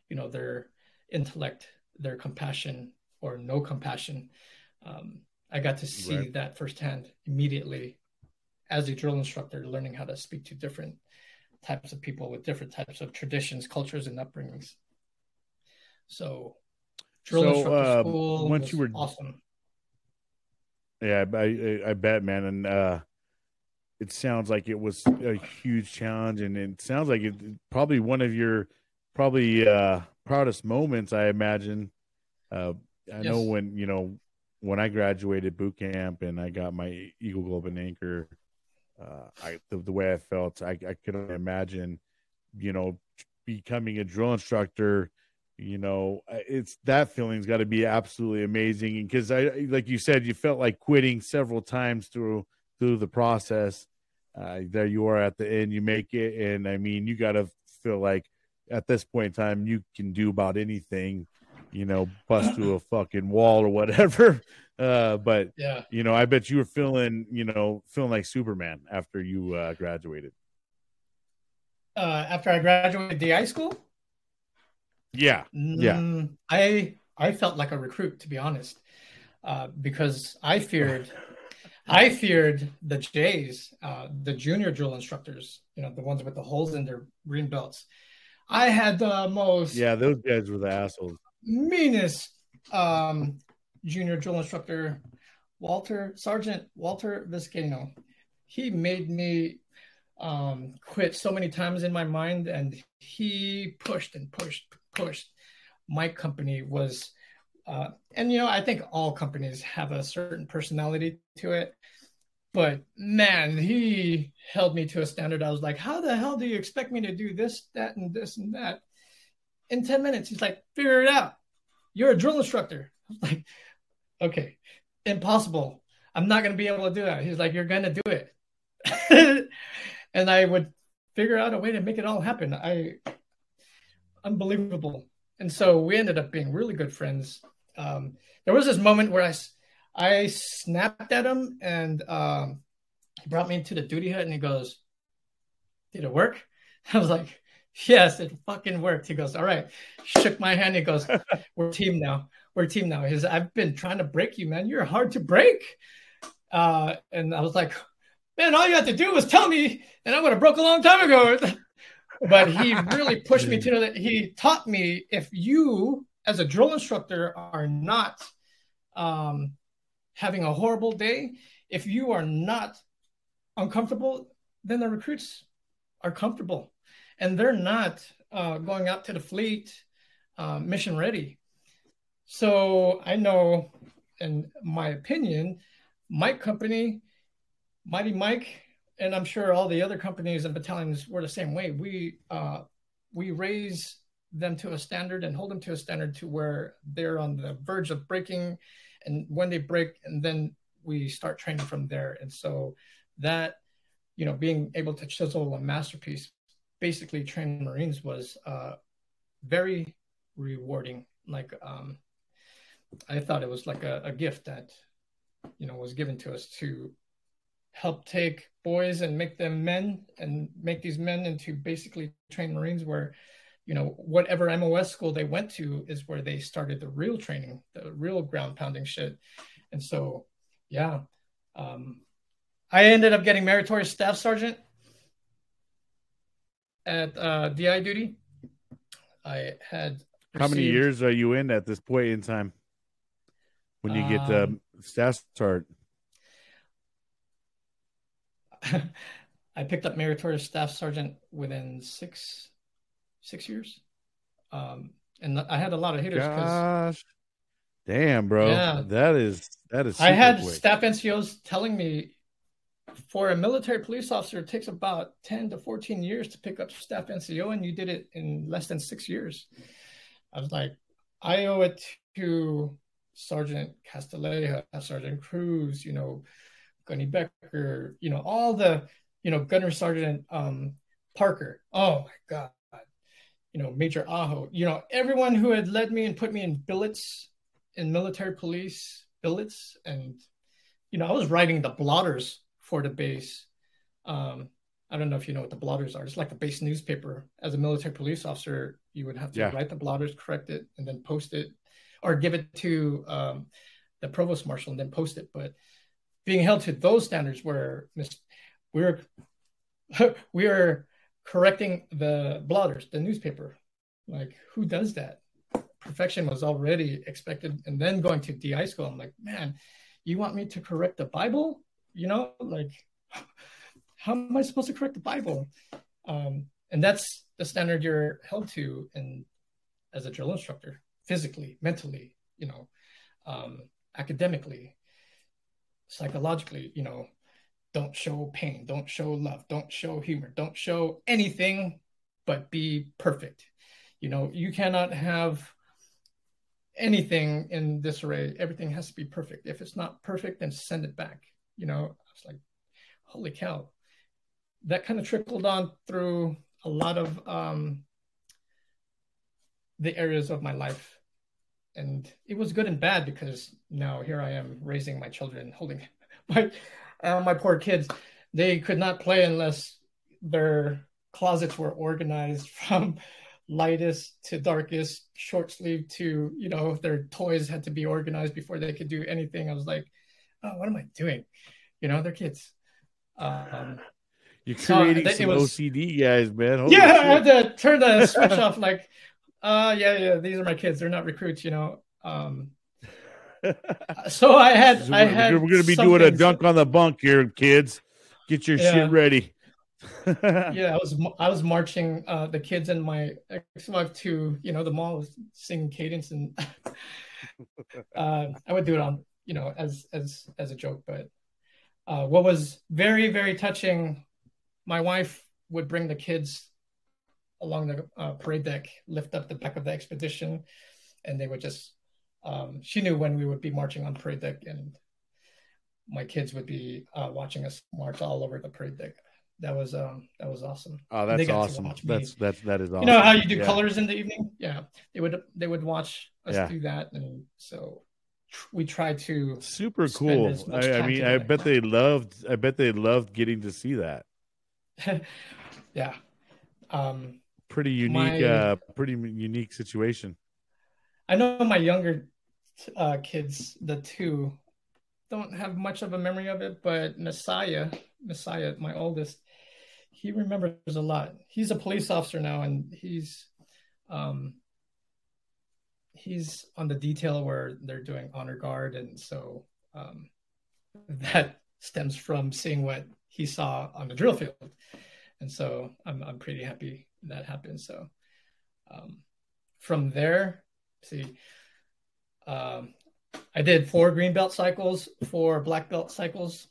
you know their intellect their compassion or no compassion um, i got to see right. that firsthand immediately as a drill instructor learning how to speak to different types of people with different types of traditions cultures and upbringings so drill so, uh, once you were awesome yeah I, I, I bet man and uh it sounds like it was a huge challenge, and it sounds like it probably one of your probably uh, proudest moments. I imagine. Uh, I yes. know when you know when I graduated boot camp and I got my Eagle Globe and Anchor. Uh, I the, the, way I felt, I, I could only imagine, you know, becoming a drill instructor. You know, it's that feeling's got to be absolutely amazing. Because I, like you said, you felt like quitting several times through through the process. Uh, there you are at the end, you make it, and I mean, you got to feel like at this point in time you can do about anything, you know, bust through a fucking wall or whatever. Uh, but yeah, you know, I bet you were feeling, you know, feeling like Superman after you uh, graduated. Uh, after I graduated the DI school. Yeah, yeah. Mm, I I felt like a recruit, to be honest, uh, because I feared I feared the Jays, uh, the junior drill instructors, you know, the ones with the holes in their green belts. I had the most. Yeah, those guys were the assholes. Meanest um, junior drill instructor, Walter, Sergeant Walter Viscano. He made me um, quit so many times in my mind, and he pushed and pushed, pushed. My company was uh, and you know, I think all companies have a certain personality to it. But man, he held me to a standard. I was like, how the hell do you expect me to do this, that, and this and that? In 10 minutes, he's like, figure it out. You're a drill instructor. I'm like, okay, impossible. I'm not going to be able to do that. He's like, you're going to do it. and I would figure out a way to make it all happen. I, unbelievable. And so we ended up being really good friends um, there was this moment where I, I snapped at him and um, he brought me into the duty hut and he goes, Did it work? I was like, Yes, it fucking worked. He goes, All right. Shook my hand. He goes, We're team now. We're team now. He says, I've been trying to break you, man. You're hard to break. Uh, and I was like, Man, all you had to do was tell me, and I would have broke a long time ago. but he really pushed me to know that. He taught me if you as a drill instructor are not um, having a horrible day, if you are not uncomfortable, then the recruits are comfortable and they're not uh, going out to the fleet uh, mission ready. So I know, in my opinion, Mike Company, Mighty Mike, and I'm sure all the other companies and battalions were the same way. We uh, we raise them to a standard and hold them to a standard to where they're on the verge of breaking and when they break and then we start training from there and so that you know being able to chisel a masterpiece basically training marines was uh, very rewarding like um, i thought it was like a, a gift that you know was given to us to help take boys and make them men and make these men into basically trained marines where you know, whatever MOS school they went to is where they started the real training, the real ground pounding shit. And so, yeah, um, I ended up getting meritorious staff sergeant at uh, DI duty. I had How many years are you in at this point in time? When you get the um, staff start? I picked up meritorious staff sergeant within six six years, um, and I had a lot of hitters. Gosh, damn, bro, yeah, that is that is. I had quick. staff NCOs telling me for a military police officer, it takes about ten to fourteen years to pick up staff NCO, and you did it in less than six years. I was like, I owe it to Sergeant Castilleja, Sergeant Cruz, you know, Gunny Becker, you know, all the, you know, Gunner Sergeant um, Parker. Oh my God. You know, Major Aho, you know, everyone who had led me and put me in billets in military police billets. And, you know, I was writing the blotters for the base. Um, I don't know if you know what the blotters are. It's like the base newspaper. As a military police officer, you would have to yeah. write the blotters, correct it, and then post it, or give it to um, the provost marshal and then post it. But being held to those standards, where we're we are correcting the blotters, the newspaper. Like, who does that? Perfection was already expected, and then going to DI school, I'm like, man, you want me to correct the Bible? You know, like how am I supposed to correct the Bible? Um, and that's the standard you're held to and as a drill instructor, physically, mentally, you know, um, academically, psychologically, you know, don't show pain, don't show love, don't show humor, don't show anything but be perfect. You know, you cannot have anything in this array. Everything has to be perfect. If it's not perfect, then send it back. You know, I was like, holy cow that kind of trickled on through a lot of um, the areas of my life. And it was good and bad because now here I am raising my children, holding my uh, my poor kids. They could not play unless their closets were organized from lightest to darkest, short sleeve to you know their toys had to be organized before they could do anything. I was like, oh, what am I doing? You know, they're kids. Um, you're creating so, some was, OCD guys, man. Holy yeah, shit. I had to turn the switch off. Like, uh, yeah, yeah, these are my kids. They're not recruits, you know. Um, so I had, I had. We're going to be doing a junk on the bunk here, kids. Get your yeah. shit ready. yeah, I was I was marching uh, the kids and my ex-wife to you know the mall, singing cadence, and uh, I would do it on you know as as as a joke. But uh, what was very very touching my wife would bring the kids along the uh, parade deck, lift up the back of the expedition, and they would just. Um, she knew when we would be marching on parade deck, and my kids would be uh, watching us march all over the parade deck. That was um, that was awesome. Oh, that's awesome. That's that's that is awesome. You know how you do yeah. colors in the evening? Yeah, they would they would watch us yeah. do that, and so we tried to super cool. I, I mean, I bet they loved. I bet they loved getting to see that. yeah. Um, pretty unique, my, uh, pretty unique situation. I know my younger uh, kids, the two, don't have much of a memory of it, but Messiah, Messiah, my oldest, he remembers a lot. He's a police officer now, and he's um, he's on the detail where they're doing honor guard, and so um, that stems from seeing what he saw on the drill field. And so I'm, I'm pretty happy that happened. So um, from there, see, um, I did four green belt cycles, four black belt cycles.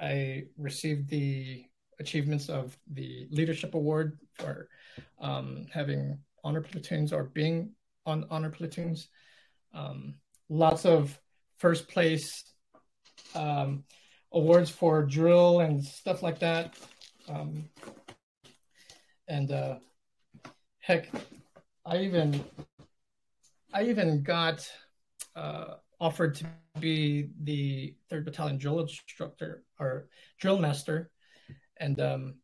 I received the achievements of the leadership award for um, having honor platoons or being on honor platoons. Um, lots of first place um, awards for drill and stuff like that. Um, and uh, heck, I even I even got uh, offered to be the third battalion drill instructor or drill master, and um,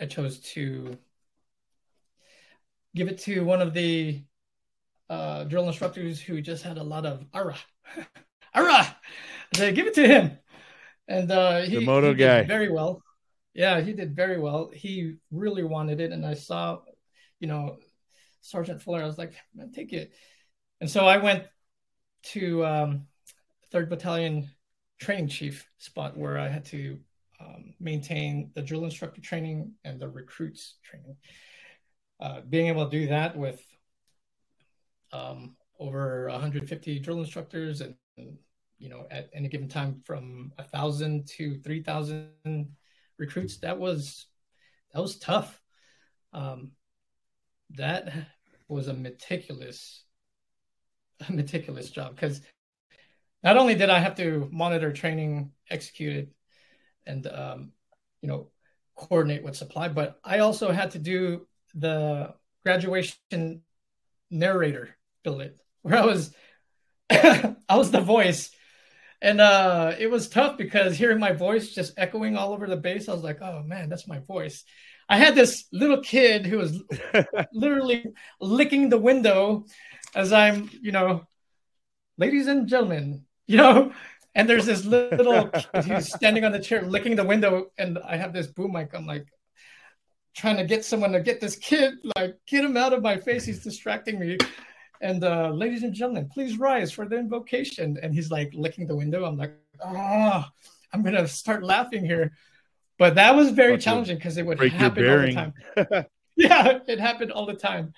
I chose to give it to one of the uh, drill instructors who just had a lot of ara, ara. I said, give it to him and uh, he, the moto he guy very well. Yeah, he did very well. He really wanted it, and I saw, you know, Sergeant Fuller. I was like, man, take it. And so I went to um, Third Battalion training chief spot where I had to um, maintain the drill instructor training and the recruits training. Uh, being able to do that with um, over 150 drill instructors and you know at any given time from a thousand to 3,000 recruits, that was that was tough. Um, that was a meticulous, a meticulous job because not only did I have to monitor training, execute it, and um, you know coordinate with supply, but I also had to do the graduation narrator billet where I was I was the voice. And uh, it was tough because hearing my voice just echoing all over the base, I was like, oh man, that's my voice. I had this little kid who was literally licking the window as I'm, you know, ladies and gentlemen, you know, and there's this little kid who's standing on the chair licking the window, and I have this boom mic. I'm like trying to get someone to get this kid, like get him out of my face. He's distracting me. And uh, ladies and gentlemen, please rise for the invocation. And he's like licking the window. I'm like, oh, I'm gonna start laughing here. But that was very challenging because it would happen all the time. yeah, it happened all the time.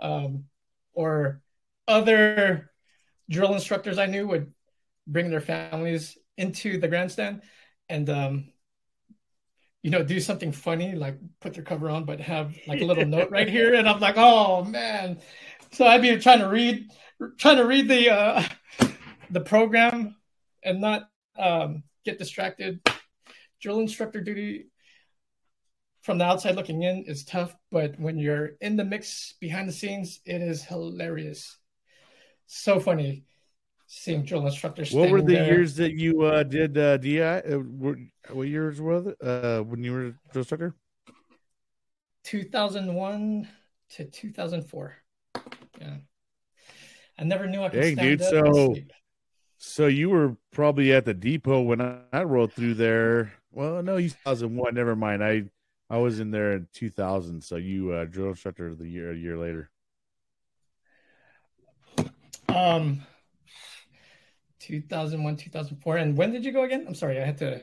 Um, or other drill instructors I knew would bring their families into the grandstand and um, you know do something funny like put their cover on but have like a little note right here and i'm like oh man so i'd be trying to read trying to read the uh the program and not um get distracted drill instructor duty from the outside looking in is tough but when you're in the mix behind the scenes it is hilarious so funny seeing drill instructors. What were the there. years that you uh, did uh, DI? Uh, what years were it uh, when you were a drill instructor? 2001 to 2004. Yeah. I never knew I could Dang, stand dude, up so, so you were probably at the depot when I, I rode through there. Well, no, you 2001. Never mind. I I was in there in 2000. So you uh, drill instructor the year a year later. Um, 2001, 2004. And when did you go again? I'm sorry, I had to.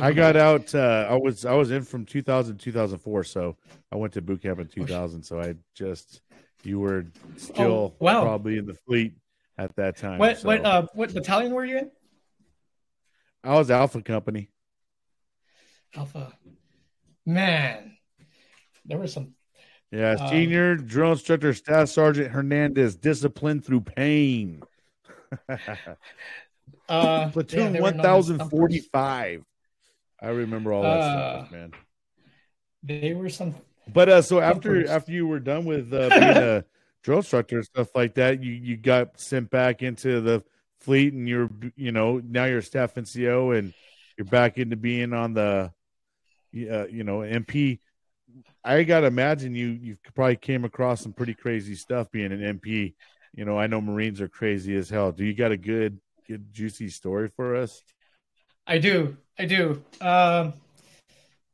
I got out. Uh, I was I was in from 2000 2004, so I went to boot camp in 2000. So I just you were still oh, wow. probably in the fleet at that time. What so. what uh what battalion were you in? I was Alpha Company. Alpha, man, there was some. Yeah, um, senior drill instructor, Staff Sergeant Hernandez, disciplined through pain uh, Platoon yeah, 1045. I remember all that uh, stuff, man. They were some. But uh, so after after you were done with uh, being a drill instructor and stuff like that, you you got sent back into the fleet, and you're you know now you're a staff NCO, and you're back into being on the, uh, you know MP. I gotta imagine you you probably came across some pretty crazy stuff being an MP you know, I know Marines are crazy as hell. Do you got a good, good juicy story for us? I do. I do. Um,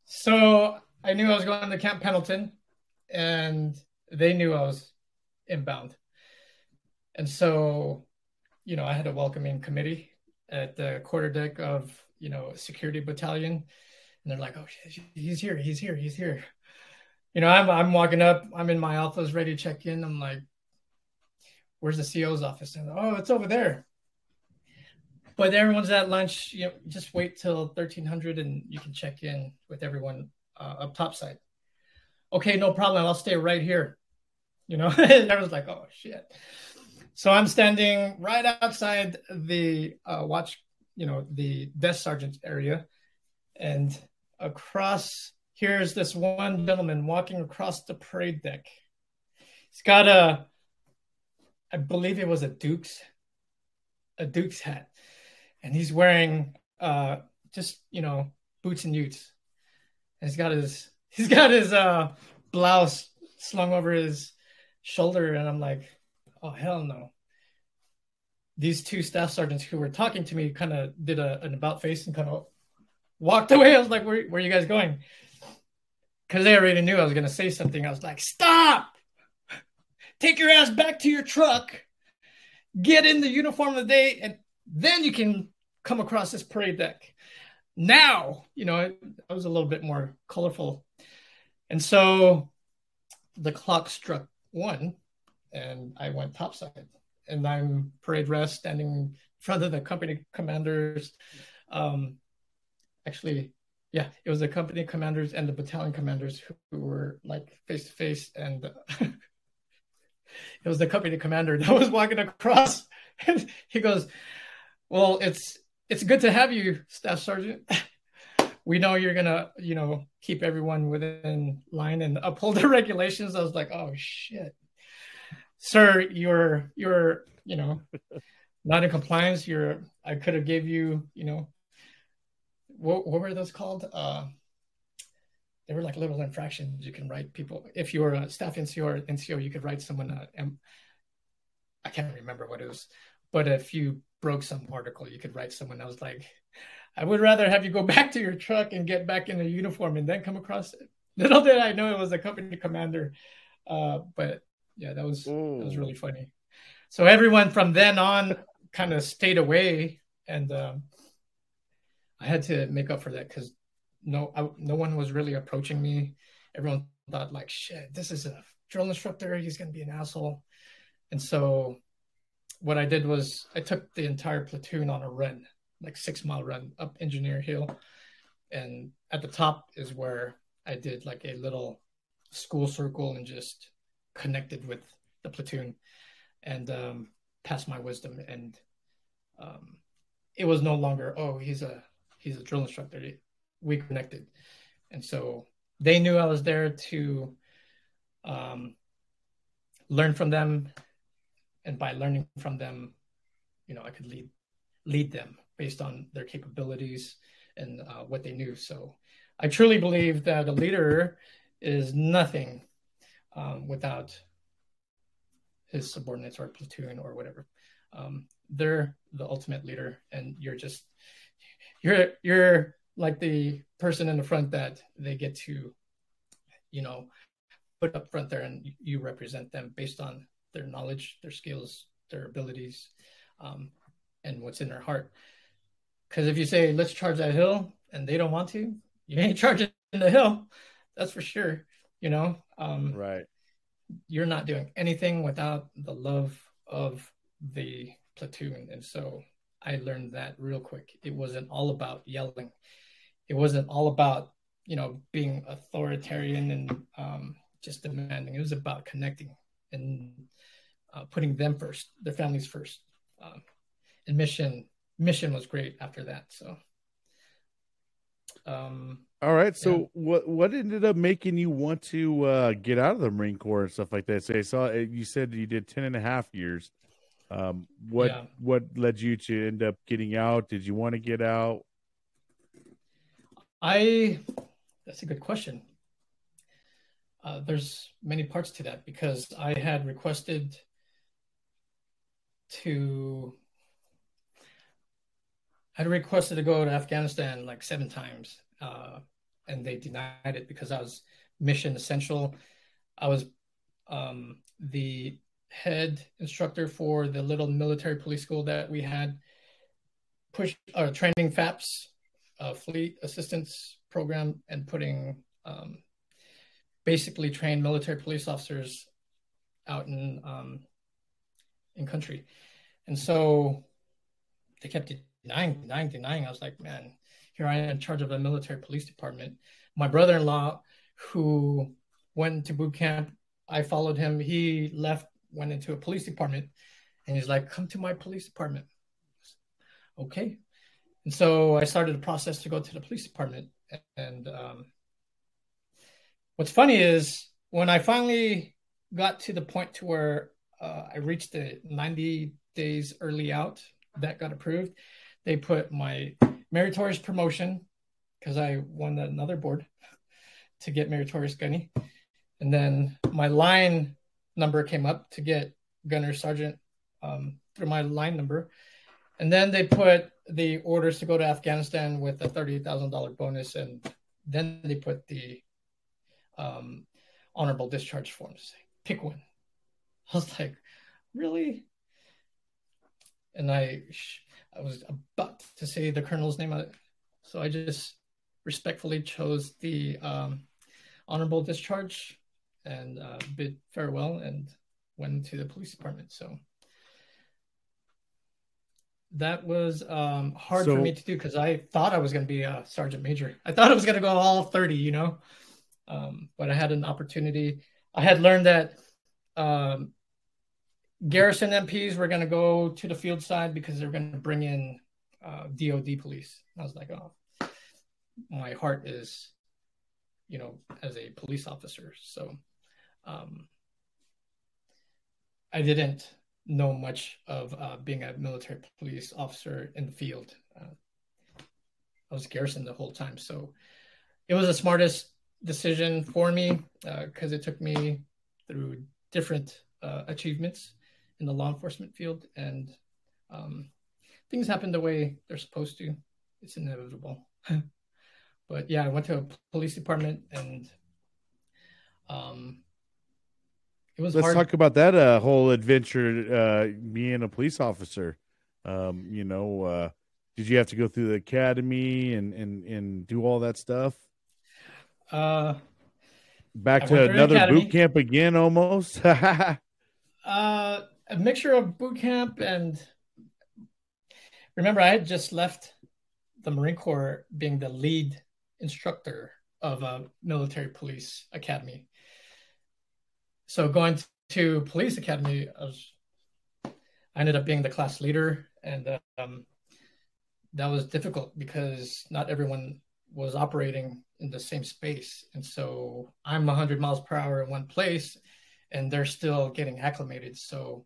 so I knew I was going to Camp Pendleton, and they knew I was inbound. And so, you know, I had a welcoming committee at the quarterdeck of, you know, security battalion. And they're like, oh, shit, he's here, he's here, he's here. You know, I'm, I'm walking up, I'm in my alphas ready to check in. I'm like, where's the CO's office? And oh, it's over there. But everyone's at lunch. You know, just wait till 1300 and you can check in with everyone uh, up top side. Okay, no problem. I'll stay right here. You know, everyone's like, oh shit. So I'm standing right outside the uh, watch, you know, the desk sergeant area, and across here's this one gentleman walking across the parade deck. He's got a I believe it was a Duke's a Duke's hat, and he's wearing uh just you know boots and utes. And he's got his he's got his uh blouse slung over his shoulder, and I'm like, oh hell no. These two staff sergeants who were talking to me kind of did a, an about face and kind of walked away. I was like, where, where are you guys going? Because they already knew I was going to say something. I was like, stop take your ass back to your truck, get in the uniform of the day, and then you can come across this parade deck. Now, you know, it, it was a little bit more colorful. And so the clock struck one and I went topside. And I'm parade rest standing in front of the company commanders. Um, actually, yeah, it was the company commanders and the battalion commanders who were like face to face. And it was the company commander that was walking across. And he goes, Well, it's it's good to have you, Staff Sergeant. we know you're gonna, you know, keep everyone within line and uphold the regulations. I was like, oh shit, sir, you're you're, you know, not in compliance. You're. I could have gave you, you know, what what were those called? Uh, they were like little infractions you can write people. If you were a staff NCO or NCO, you could write someone. Uh, I can't remember what it was, but if you broke some article, you could write someone. I was like, I would rather have you go back to your truck and get back in a uniform and then come across it. Little did I know it was a company commander. Uh, but yeah, that was Ooh. that was really funny. So everyone from then on kind of stayed away, and um, I had to make up for that because no, I, no one was really approaching me. Everyone thought like, "Shit, this is a drill instructor. He's gonna be an asshole." And so, what I did was I took the entire platoon on a run like six mile run up Engineer Hill. And at the top is where I did like a little school circle and just connected with the platoon and um, passed my wisdom. And um, it was no longer, oh, he's a he's a drill instructor. We connected, and so they knew I was there to um, learn from them, and by learning from them, you know, I could lead lead them based on their capabilities and uh, what they knew. So I truly believe that a leader is nothing um, without his subordinates or platoon or whatever. Um, they're the ultimate leader, and you're just you're you're like the person in the front that they get to, you know, put up front there, and you represent them based on their knowledge, their skills, their abilities, um, and what's in their heart. Because if you say let's charge that hill and they don't want to, you ain't charging the hill. That's for sure. You know, um, right? You're not doing anything without the love of the platoon, and so I learned that real quick. It wasn't all about yelling. It wasn't all about you know being authoritarian and um, just demanding. It was about connecting and uh, putting them first, their families first, um, and mission mission was great after that. So, um, all right. So, yeah. what what ended up making you want to uh, get out of the Marine Corps and stuff like that? So, I saw uh, you said you did 10 and a half years. Um, what yeah. what led you to end up getting out? Did you want to get out? I that's a good question. Uh, there's many parts to that because I had requested to I had requested to go to Afghanistan like seven times, uh, and they denied it because I was mission essential. I was um, the head instructor for the little military police school that we had, push uh, training FAPS, uh, fleet assistance program, and putting um, basically trained military police officers out in um, in country, and so they kept denying, denying, denying. I was like, man, here I am in charge of a military police department. My brother-in-law, who went to boot camp, I followed him. He left, went into a police department, and he's like, come to my police department. Okay. And so I started the process to go to the police department. And um, what's funny is when I finally got to the point to where uh, I reached the 90 days early out that got approved, they put my meritorious promotion because I won another board to get meritorious gunny. And then my line number came up to get gunner sergeant um, through my line number. And then they put the orders to go to Afghanistan with a $30,000 bonus. And then they put the um, honorable discharge forms. Pick one. I was like, really? And I, I was about to say the colonel's name, so I just respectfully chose the um, honorable discharge and uh, bid farewell and went to the police department. So that was um, hard so, for me to do because I thought I was going to be a sergeant major. I thought I was going to go all 30, you know, um, but I had an opportunity. I had learned that um, garrison MPs were going to go to the field side because they're going to bring in uh, DOD police. I was like, oh, my heart is, you know, as a police officer. So um, I didn't know much of uh, being a military police officer in the field. Uh, I was garrisoned the whole time. So it was the smartest decision for me because uh, it took me through different uh, achievements in the law enforcement field and um, things happen the way they're supposed to. It's inevitable. but yeah, I went to a police department and um, it was. Let's hard. talk about that uh, whole adventure. Uh, being a police officer, um, you know, uh, did you have to go through the academy and and and do all that stuff? Uh, back to another boot camp again, almost. uh, a mixture of boot camp and remember, I had just left the Marine Corps, being the lead instructor of a military police academy. So going to police academy, I, was, I ended up being the class leader, and um, that was difficult because not everyone was operating in the same space, and so I'm 100 miles per hour in one place, and they're still getting acclimated. So,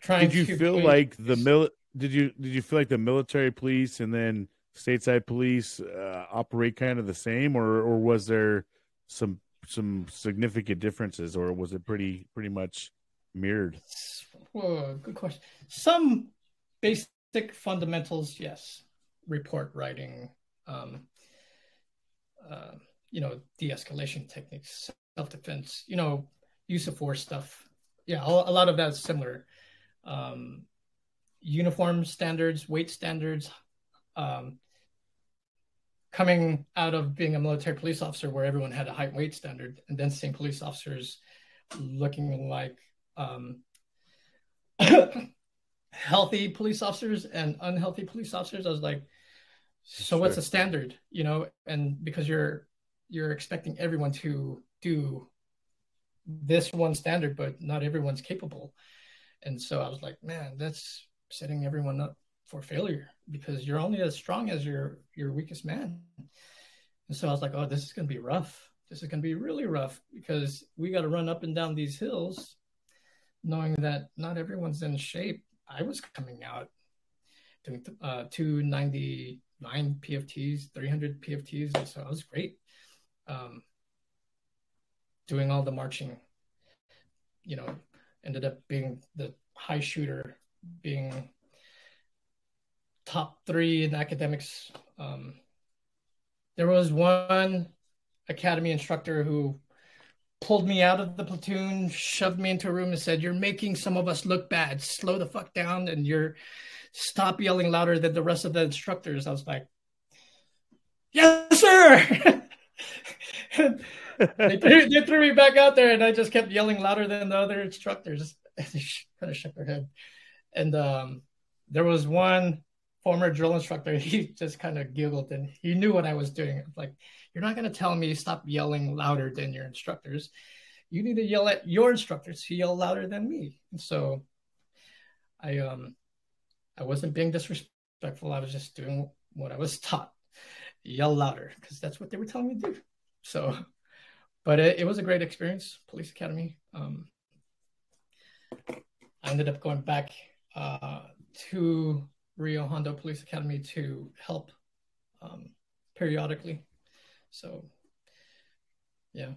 trying. Did you feel like the mil? Did you did you feel like the military police and then stateside police uh, operate kind of the same, or or was there some some significant differences, or was it pretty pretty much mirrored? Good question. Some basic fundamentals, yes. Report writing, um, uh, you know, de-escalation techniques, self-defense, you know, use of force stuff. Yeah, a lot of that's similar. Um, uniform standards, weight standards, um, coming out of being a military police officer where everyone had a height weight standard and then seeing police officers looking like um, healthy police officers and unhealthy police officers i was like so sure. what's the standard you know and because you're you're expecting everyone to do this one standard but not everyone's capable and so i was like man that's setting everyone up for failure because you're only as strong as your your weakest man. And so I was like, oh, this is going to be rough. This is going to be really rough because we got to run up and down these hills, knowing that not everyone's in shape. I was coming out doing uh, 299 PFTs, 300 PFTs, and so I was great. Um, doing all the marching, you know, ended up being the high shooter, being top three in academics. Um, there was one academy instructor who pulled me out of the platoon, shoved me into a room, and said, "You're making some of us look bad. Slow the fuck down, and you're stop yelling louder than the rest of the instructors." I was like, "Yes, sir." they, threw, they threw me back out there, and I just kept yelling louder than the other instructors. they kind of shook their head. And um, there was one former drill instructor, he just kind of giggled and he knew what I was doing. Like, you're not going to tell me stop yelling louder than your instructors. You need to yell at your instructors to yell louder than me. And so I um I wasn't being disrespectful. I was just doing what I was taught. Yell louder because that's what they were telling me to do. So, but it, it was a great experience, police academy. Um, I ended up going back uh, to Rio Hondo Police Academy to help um, periodically. So, yeah,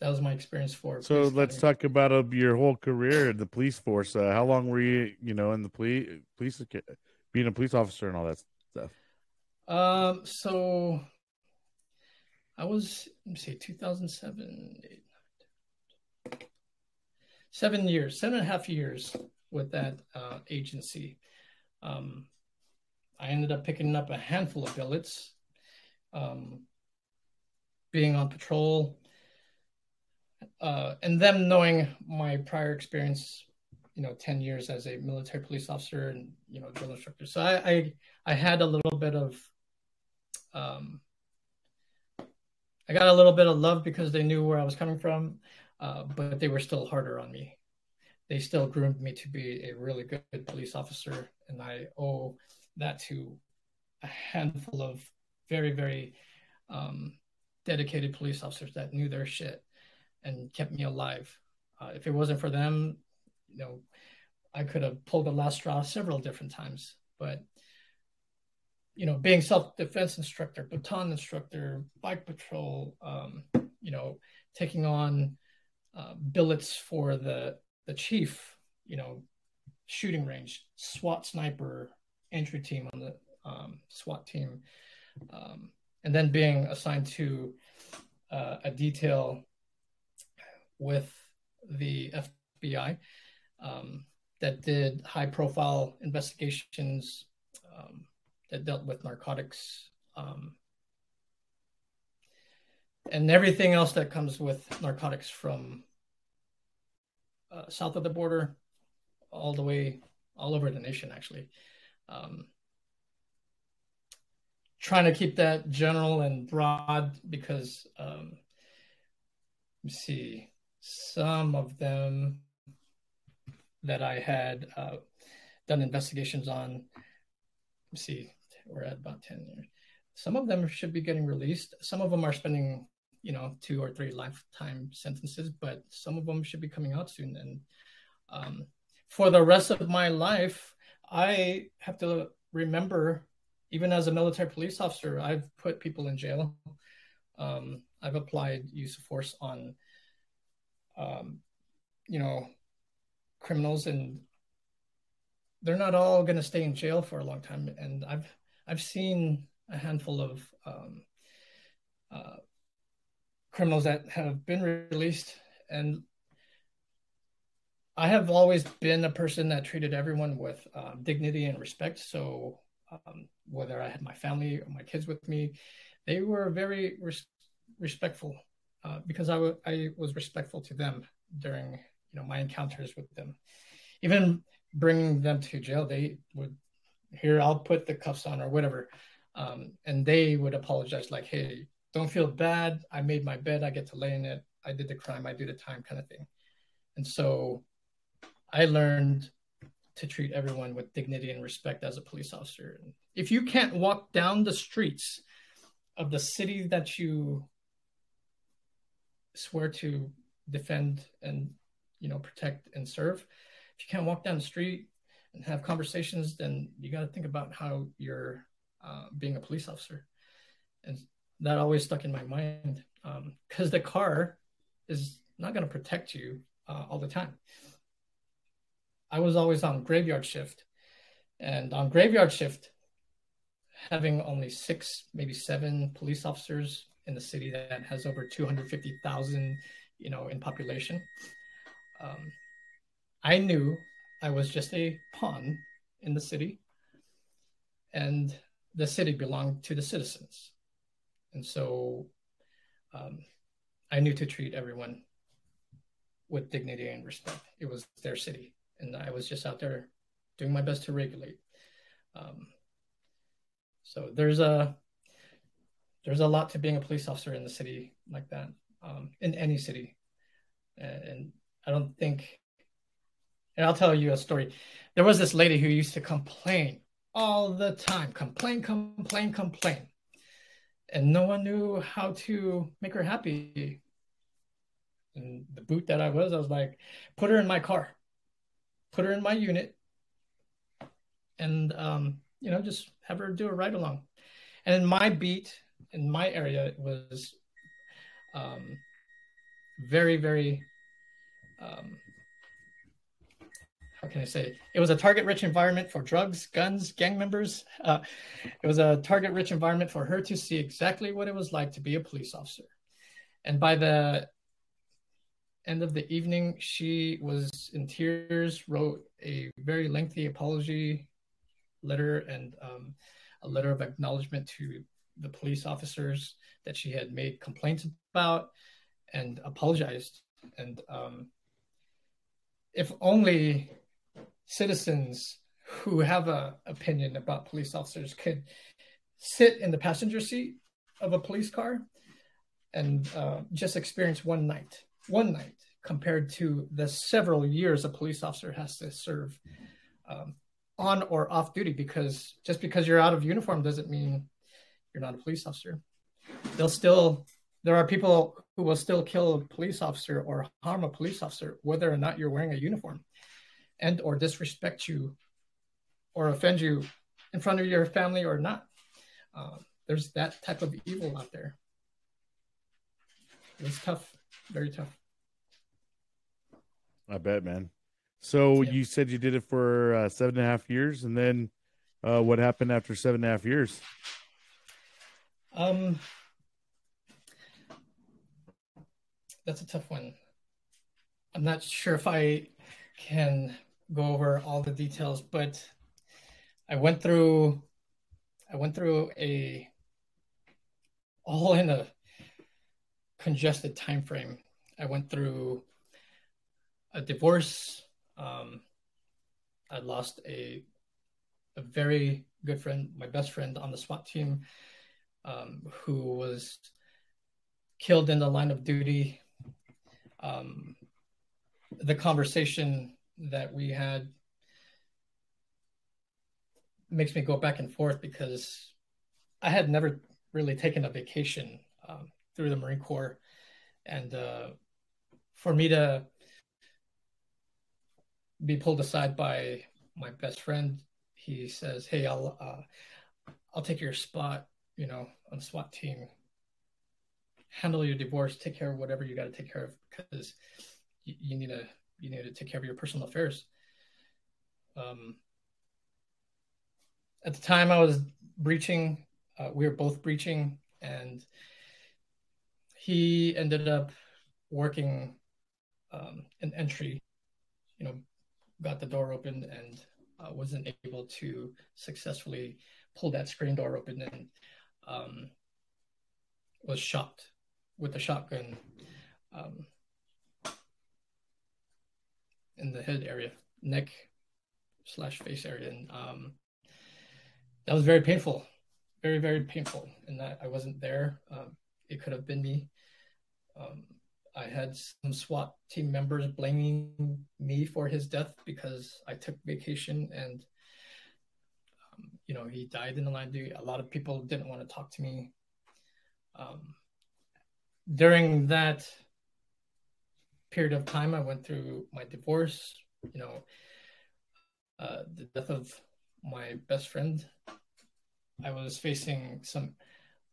that was my experience for. So let's talk about uh, your whole career in the police force. Uh, how long were you, you know, in the police, police, being a police officer and all that stuff? Um, so I was, let me see, 2007, seven years, seven and a half years with that uh, agency. Um, I ended up picking up a handful of billets, um, being on patrol, uh, and them knowing my prior experience, you know, 10 years as a military police officer and, you know, drill instructor. So I, I, I had a little bit of, um, I got a little bit of love because they knew where I was coming from, uh, but they were still harder on me. They still groomed me to be a really good police officer, and I owe that to a handful of very, very um, dedicated police officers that knew their shit and kept me alive. Uh, if it wasn't for them, you know, I could have pulled the last straw several different times. But you know, being self-defense instructor, baton instructor, bike patrol, um, you know, taking on uh, billets for the the chief, you know, shooting range, SWAT sniper, entry team on the um, SWAT team, um, and then being assigned to uh, a detail with the FBI um, that did high profile investigations um, that dealt with narcotics um, and everything else that comes with narcotics from uh, south of the border all the way all over the nation actually um, trying to keep that general and broad because um, let me see some of them that I had uh, done investigations on. Let's see, we're at about 10 years. Some of them should be getting released. Some of them are spending, you know, two or three lifetime sentences, but some of them should be coming out soon. And um, for the rest of my life, I have to remember, even as a military police officer, I've put people in jail. Um, I've applied use of force on um, you know, criminals, and they're not all going to stay in jail for a long time. And I've I've seen a handful of um, uh, criminals that have been released, and I have always been a person that treated everyone with um, dignity and respect. So um, whether I had my family or my kids with me, they were very res- respectful uh, because I, w- I was respectful to them during you know my encounters with them. Even bringing them to jail, they would here I'll put the cuffs on or whatever, um, and they would apologize like, "Hey, don't feel bad. I made my bed. I get to lay in it. I did the crime. I do the time, kind of thing." And so, I learned to treat everyone with dignity and respect as a police officer. If you can't walk down the streets of the city that you swear to defend and you know protect and serve if you can't walk down the street and have conversations then you got to think about how you're uh, being a police officer and that always stuck in my mind because um, the car is not going to protect you uh, all the time i was always on graveyard shift and on graveyard shift having only six maybe seven police officers in the city that has over 250,000, you know, in population. Um, I knew I was just a pawn in the city, and the city belonged to the citizens, and so um, I knew to treat everyone with dignity and respect. It was their city, and I was just out there doing my best to regulate. Um, so there's a there's a lot to being a police officer in the city like that, um, in any city. And I don't think, and I'll tell you a story. There was this lady who used to complain all the time, complain, complain, complain. And no one knew how to make her happy. And the boot that I was, I was like, put her in my car, put her in my unit, and um, you know, just have her do a ride along. And in my beat, in my area it was um, very very um, how can I say it was a target rich environment for drugs, guns, gang members. Uh, it was a target rich environment for her to see exactly what it was like to be a police officer. And by the end of the evening, she was in tears, wrote a very lengthy apology letter and um, a letter of acknowledgement to the police officers that she had made complaints about and apologized. And um, if only citizens who have an opinion about police officers could sit in the passenger seat of a police car and uh, just experience one night, one night compared to the several years a police officer has to serve um, on or off duty because just because you're out of uniform doesn't mean you're not a police officer. They'll still there are people who will still kill a police officer or harm a police officer whether or not you're wearing a uniform and or disrespect you or offend you in front of your family or not. Uh, there's that type of evil out there. It's tough, very tough. I bet, man. So yeah. you said you did it for uh, seven and a half years, and then uh, what happened after seven and a half years? Um, that's a tough one. I'm not sure if I can go over all the details, but I went through I went through a all in a congested time frame. I went through a divorce. Um, I lost a a very good friend, my best friend on the SWAT team, um, who was killed in the line of duty. Um, the conversation that we had makes me go back and forth because I had never really taken a vacation um, through the Marine Corps, and uh, for me to be pulled aside by my best friend, he says, "Hey, I'll uh, I'll take your spot, you know, on SWAT team. Handle your divorce, take care of whatever you got to take care of because you, you need to you need to take care of your personal affairs." Um, at the time I was breaching, uh, we were both breaching, and he ended up working um, an entry, you know, got the door open and uh, wasn't able to successfully pull that screen door open and um, was shot with a shotgun um, in the head area, neck slash face area, and um, that was very painful, very very painful. And that I wasn't there. Um, it could have been me. Um, I had some SWAT team members blaming me for his death because I took vacation and um, you know he died in the line of duty. A lot of people didn't want to talk to me. Um, during that period of time, I went through my divorce. You know, uh, the death of my best friend. I was facing some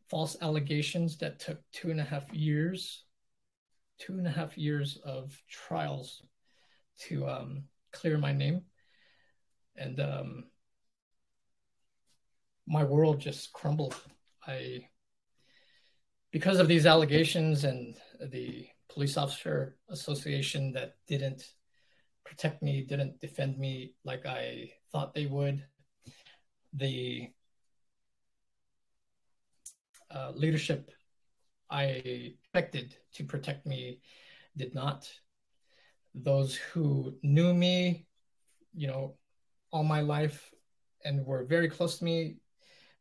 false allegations that took two and a half years, two and a half years of trials to um, clear my name. And um, my world just crumbled. I, because of these allegations and the police officer association that didn't protect me, didn't defend me like I thought they would the uh, leadership I expected to protect me did not. Those who knew me, you know, all my life and were very close to me,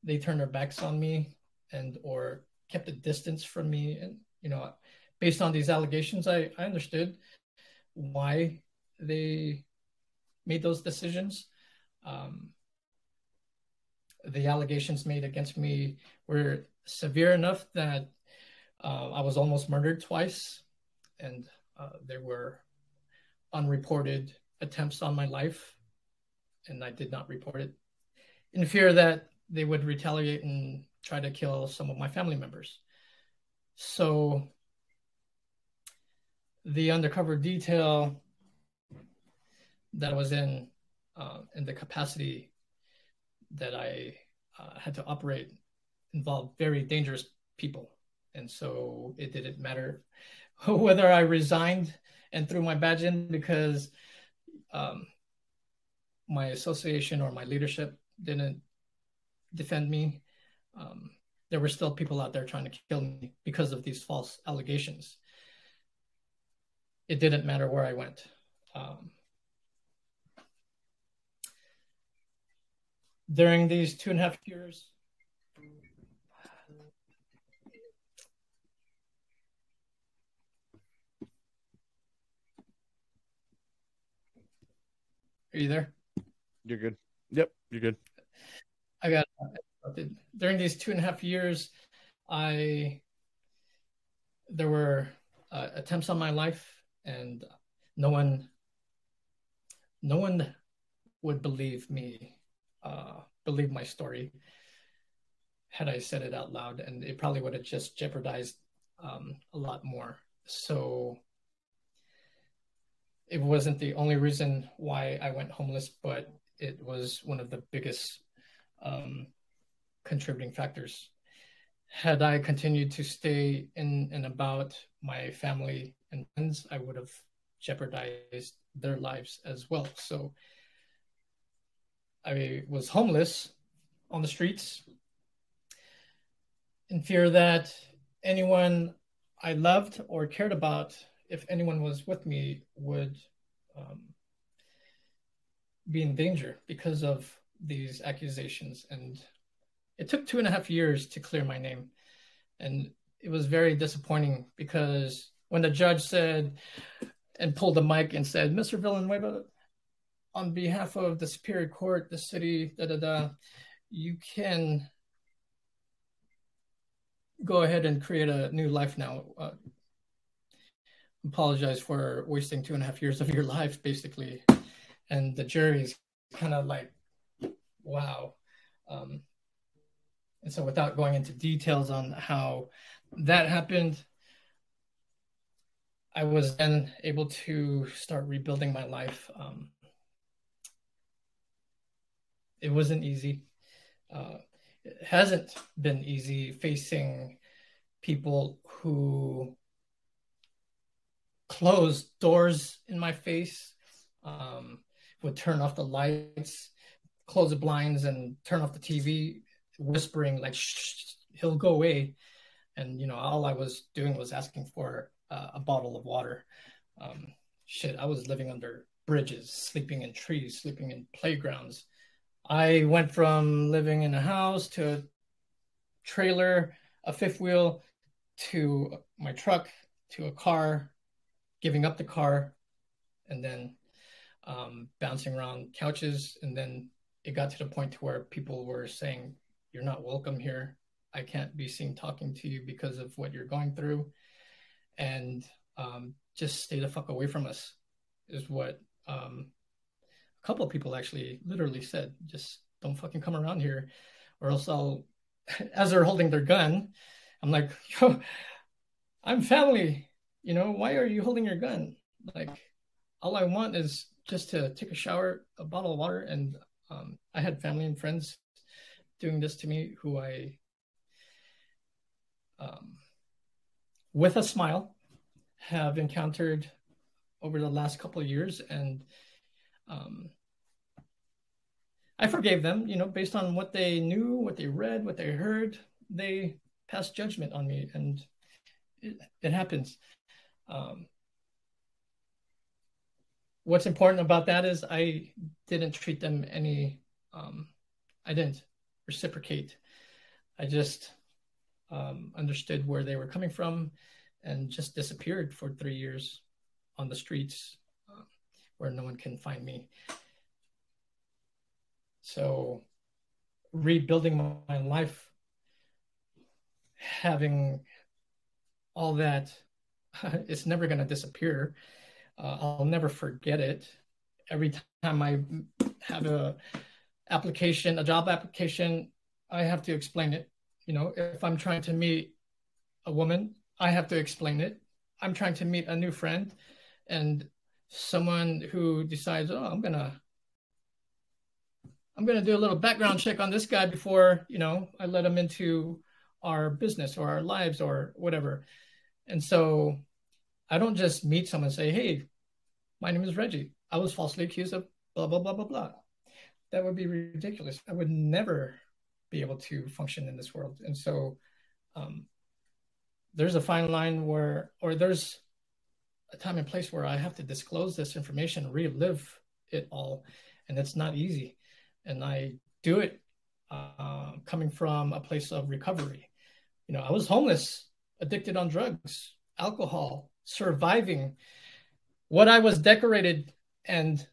they turned their backs on me and or kept a distance from me. And you know, based on these allegations, I, I understood why they made those decisions. Um, the allegations made against me were severe enough that uh, I was almost murdered twice, and uh, there were unreported attempts on my life, and I did not report it in fear that they would retaliate and try to kill some of my family members. So the undercover detail that was in uh, in the capacity that I uh, had to operate involved very dangerous people, and so it didn't matter whether I resigned and threw my badge in because um, my association or my leadership didn't defend me. Um, there were still people out there trying to kill me because of these false allegations. It didn't matter where I went. Um, during these two and a half years, Are you there? You're good. Yep, you're good. I got during these two and a half years. I there were uh, attempts on my life, and no one, no one would believe me, uh, believe my story had I said it out loud, and it probably would have just jeopardized um, a lot more. So it wasn't the only reason why I went homeless, but it was one of the biggest um, contributing factors. Had I continued to stay in and about my family and friends, I would have jeopardized their lives as well. So I was homeless on the streets in fear that anyone I loved or cared about if anyone was with me, would um, be in danger because of these accusations. And it took two and a half years to clear my name. And it was very disappointing because when the judge said and pulled the mic and said, Mr. Villanueva, on behalf of the Superior Court, the city, da da da, you can go ahead and create a new life now. Uh, apologize for wasting two and a half years of your life, basically. And the jury is kind of like, wow. Um, and so, without going into details on how that happened, I was then able to start rebuilding my life. Um, it wasn't easy. Uh, it hasn't been easy facing people who close doors in my face, um, would turn off the lights, close the blinds, and turn off the TV, whispering like, Shh, "He'll go away." And you know, all I was doing was asking for uh, a bottle of water. Um, shit, I was living under bridges, sleeping in trees, sleeping in playgrounds. I went from living in a house to a trailer, a fifth wheel, to my truck, to a car, giving up the car and then um, bouncing around couches. And then it got to the point to where people were saying, You're not welcome here. I can't be seen talking to you because of what you're going through. And um, just stay the fuck away from us, is what um, a couple of people actually literally said. Just don't fucking come around here, or else I'll, as they're holding their gun, I'm like, yo, I'm family you know, why are you holding your gun? Like, all I want is just to take a shower, a bottle of water, and um, I had family and friends doing this to me who I, um, with a smile, have encountered over the last couple of years, and um, I forgave them. You know, based on what they knew, what they read, what they heard, they passed judgment on me, and it, it happens. Um, what's important about that is I didn't treat them any, um, I didn't reciprocate. I just um, understood where they were coming from and just disappeared for three years on the streets uh, where no one can find me. So, rebuilding my life, having all that it's never going to disappear. Uh, I'll never forget it. Every time I have a application, a job application, I have to explain it. You know, if I'm trying to meet a woman, I have to explain it. I'm trying to meet a new friend, and someone who decides, oh, I'm gonna, I'm gonna do a little background check on this guy before you know I let him into our business or our lives or whatever. And so I don't just meet someone and say, hey, my name is Reggie. I was falsely accused of blah, blah, blah, blah, blah. That would be ridiculous. I would never be able to function in this world. And so um, there's a fine line where, or there's a time and place where I have to disclose this information, relive it all. And it's not easy. And I do it uh, coming from a place of recovery. You know, I was homeless, addicted on drugs, alcohol, surviving. What I was decorated and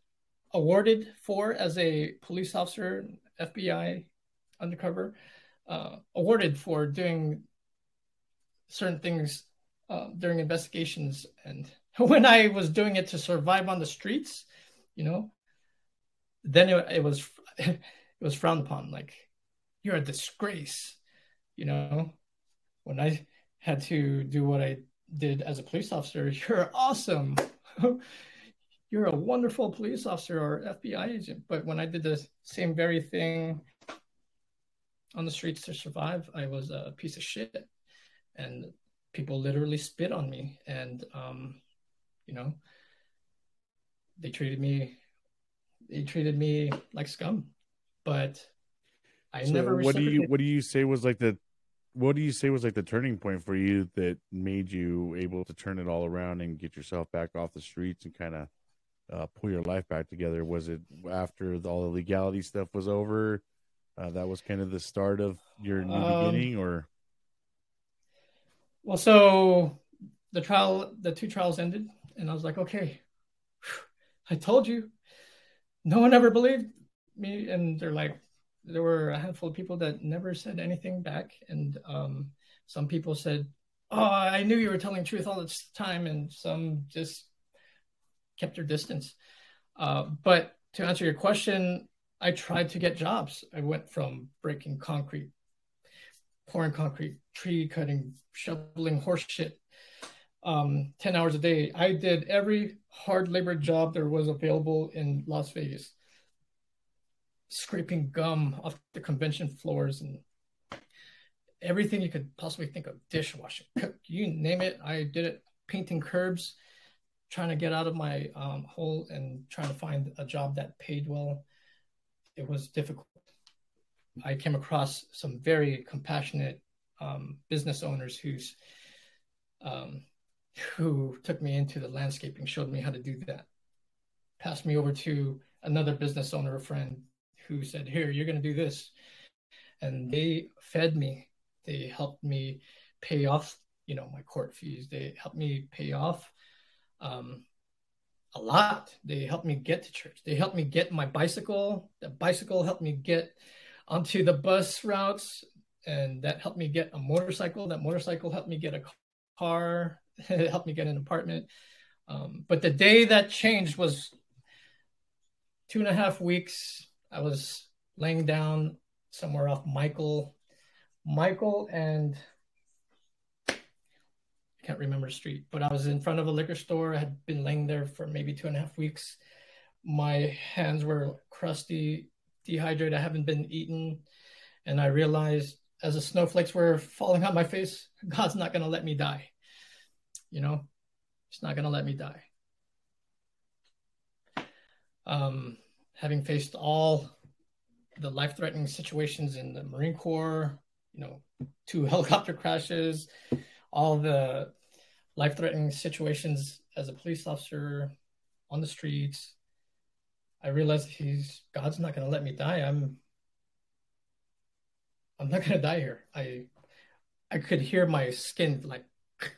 awarded for as a police officer, FBI undercover, uh, awarded for doing certain things uh, during investigations. And when I was doing it to survive on the streets, you know, then it, it was it was frowned upon. Like you're a disgrace, you know. When I had to do what I did as a police officer, you're awesome. you're a wonderful police officer or FBI agent. But when I did the same very thing on the streets to survive, I was a piece of shit. And people literally spit on me. And, um, you know, they treated me, they treated me like scum. But I so never. What do you What do you say was like the What do you say was like the turning point for you that made you able to turn it all around and get yourself back off the streets and kind of uh, pull your life back together? Was it after the, all the legality stuff was over? Uh, that was kind of the start of your new um, beginning, or well, so the trial, the two trials ended, and I was like, okay, I told you. No one ever believed me, and they're like, there were a handful of people that never said anything back, and um, some people said, "Oh, I knew you were telling the truth all this time," and some just kept their distance. Uh, but to answer your question, I tried to get jobs. I went from breaking concrete, pouring concrete, tree cutting, shoveling horse shit, um, 10 hours a day. I did every hard labor job there was available in Las Vegas scraping gum off the convention floors and everything you could possibly think of dishwashing you name it i did it painting curbs trying to get out of my um, hole and trying to find a job that paid well it was difficult i came across some very compassionate um, business owners who's um, who took me into the landscaping showed me how to do that passed me over to another business owner a friend who said, Here, you're going to do this. And they fed me. They helped me pay off, you know, my court fees. They helped me pay off um, a lot. They helped me get to church. They helped me get my bicycle. The bicycle helped me get onto the bus routes. And that helped me get a motorcycle. That motorcycle helped me get a car. it helped me get an apartment. Um, but the day that changed was two and a half weeks I was laying down somewhere off Michael, Michael and can't remember the street, but I was in front of a liquor store. I had been laying there for maybe two and a half weeks. My hands were crusty, dehydrated. I haven't been eaten. And I realized as the snowflakes were falling on my face, God's not going to let me die. You know, He's not going to let me die. Um, having faced all the life-threatening situations in the Marine Corps, you know, two helicopter crashes, all the life-threatening situations as a police officer on the streets, I realized he's God's not going to let me die. I'm I'm not going to die here. I I could hear my skin like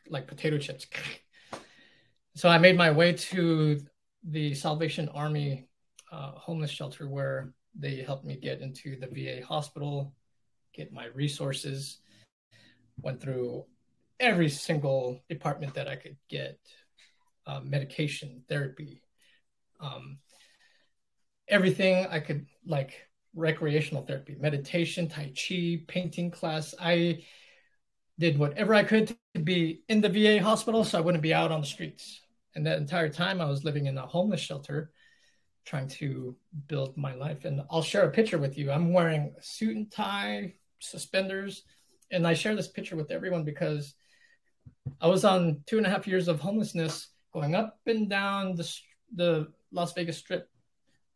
like potato chips. So I made my way to the Salvation Army uh, homeless shelter where they helped me get into the VA hospital, get my resources, went through every single department that I could get uh, medication, therapy, um, everything I could like recreational therapy, meditation, Tai Chi, painting class. I did whatever I could to be in the VA hospital so I wouldn't be out on the streets. And that entire time I was living in a homeless shelter trying to build my life. And I'll share a picture with you. I'm wearing a suit and tie, suspenders, and I share this picture with everyone because I was on two and a half years of homelessness, going up and down the the Las Vegas Strip,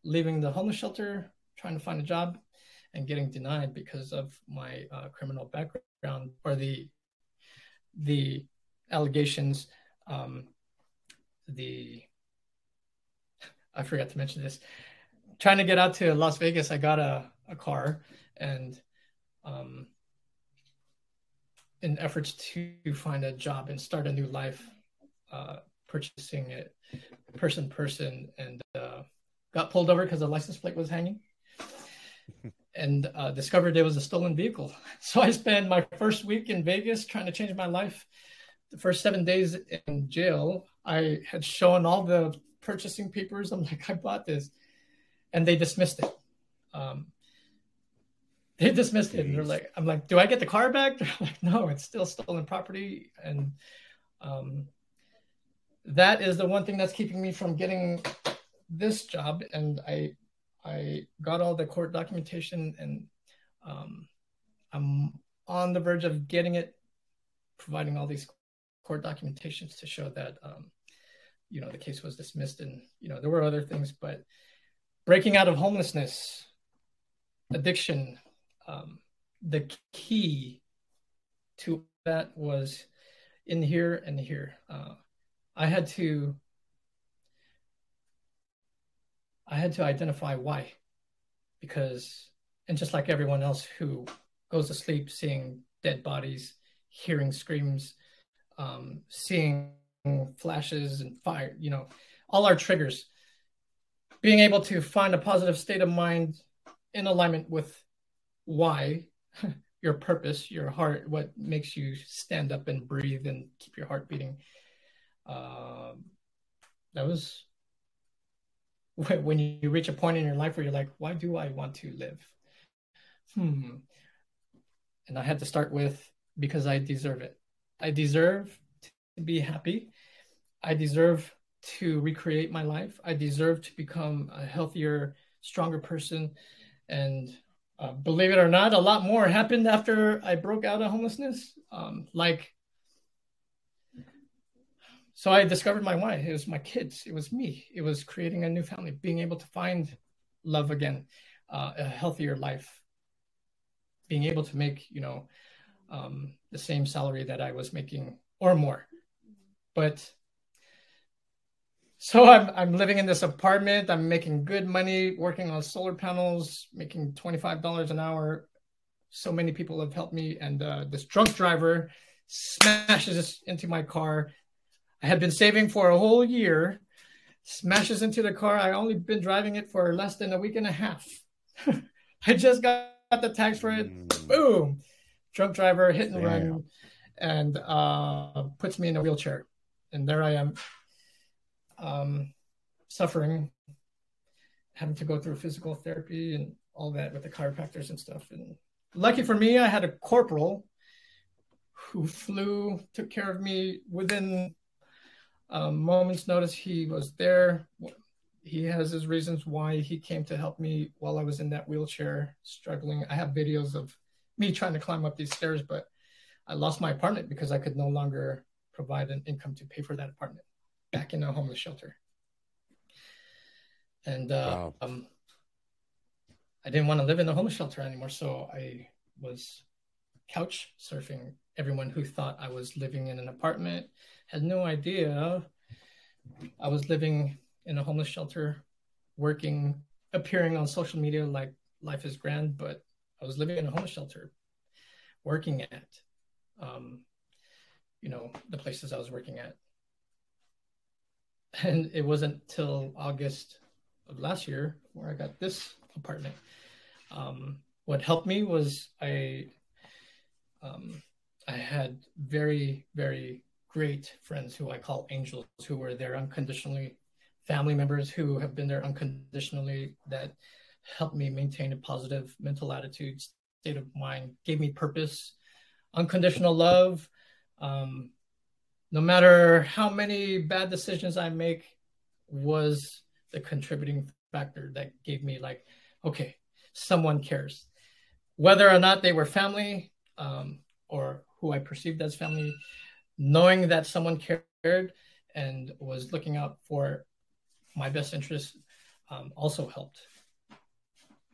leaving the homeless shelter, trying to find a job, and getting denied because of my uh, criminal background or the the allegations. Um, the I forgot to mention this. Trying to get out to Las Vegas, I got a, a car and um, in efforts to find a job and start a new life, uh, purchasing it person person and uh, got pulled over because the license plate was hanging and uh, discovered it was a stolen vehicle. So I spent my first week in Vegas trying to change my life. The first seven days in jail, I had shown all the purchasing papers. I'm like, I bought this, and they dismissed it. Um, they dismissed it. And they're like, I'm like, do I get the car back? They're like, no, it's still stolen property. And um, that is the one thing that's keeping me from getting this job. And I, I got all the court documentation and um, I'm on the verge of getting it, providing all these court documentations to show that, um, you know, the case was dismissed and, you know, there were other things, but breaking out of homelessness, addiction, um, the key to that was in here and here. Uh, I had to I had to identify why, because and just like everyone else who goes to sleep seeing dead bodies, hearing screams, um, seeing flashes and fire, you know, all our triggers. Being able to find a positive state of mind in alignment with why your purpose your heart what makes you stand up and breathe and keep your heart beating. Um, that was when you reach a point in your life where you're like why do i want to live? Hmm. And i had to start with because i deserve it. I deserve to be happy. I deserve to recreate my life. I deserve to become a healthier stronger person. And uh, believe it or not, a lot more happened after I broke out of homelessness. Um, like, so I discovered my why. It was my kids. It was me. It was creating a new family, being able to find love again, uh, a healthier life, being able to make you know um, the same salary that I was making or more. But so I'm I'm living in this apartment. I'm making good money, working on solar panels, making twenty five dollars an hour. So many people have helped me, and uh, this drunk driver smashes into my car. I had been saving for a whole year. Smashes into the car. I only been driving it for less than a week and a half. I just got the tax for it. Mm. Boom! Drunk driver hit and Damn. run, and uh, puts me in a wheelchair. And there I am um, suffering, having to go through physical therapy and all that with the chiropractors and stuff. And lucky for me, I had a corporal who flew, took care of me within a moment's notice. He was there. He has his reasons why he came to help me while I was in that wheelchair struggling. I have videos of me trying to climb up these stairs, but I lost my apartment because I could no longer provide an income to pay for that apartment back in a homeless shelter. And uh, wow. um, I didn't want to live in a homeless shelter anymore, so I was couch surfing. Everyone who thought I was living in an apartment had no idea I was living in a homeless shelter, working, appearing on social media like life is grand, but I was living in a homeless shelter, working at, um, you know, the places I was working at and it wasn't till August of last year where I got this apartment. Um, what helped me was I um, I had very very great friends who I call angels who were there unconditionally, family members who have been there unconditionally that helped me maintain a positive mental attitude, state of mind, gave me purpose, unconditional love. Um, no matter how many bad decisions I make, was the contributing factor that gave me like, okay, someone cares. Whether or not they were family, um, or who I perceived as family, knowing that someone cared and was looking out for my best interest um, also helped.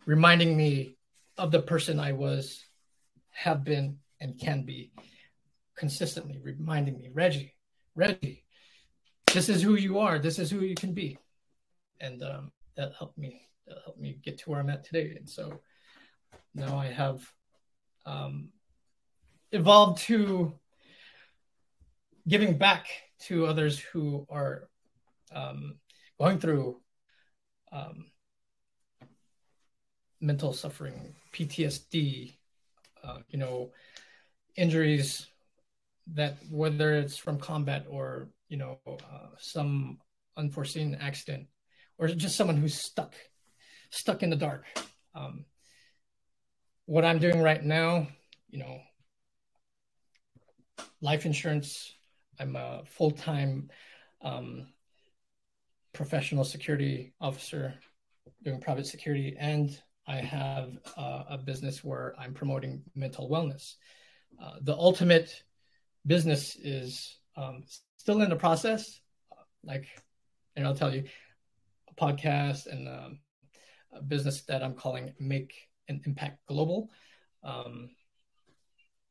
Reminding me of the person I was, have been, and can be consistently reminding me, Reggie, Reggie, this is who you are. This is who you can be. And um, that helped me, that helped me get to where I'm at today. And so now I have um, evolved to giving back to others who are um, going through um, mental suffering, PTSD, uh, you know, injuries that whether it's from combat or you know uh, some unforeseen accident or just someone who's stuck stuck in the dark um, what i'm doing right now you know life insurance i'm a full-time um, professional security officer doing private security and i have uh, a business where i'm promoting mental wellness. Uh, the ultimate business is um, still in the process. Like, and I'll tell you, a podcast and um, a business that I'm calling Make an Impact Global. Um,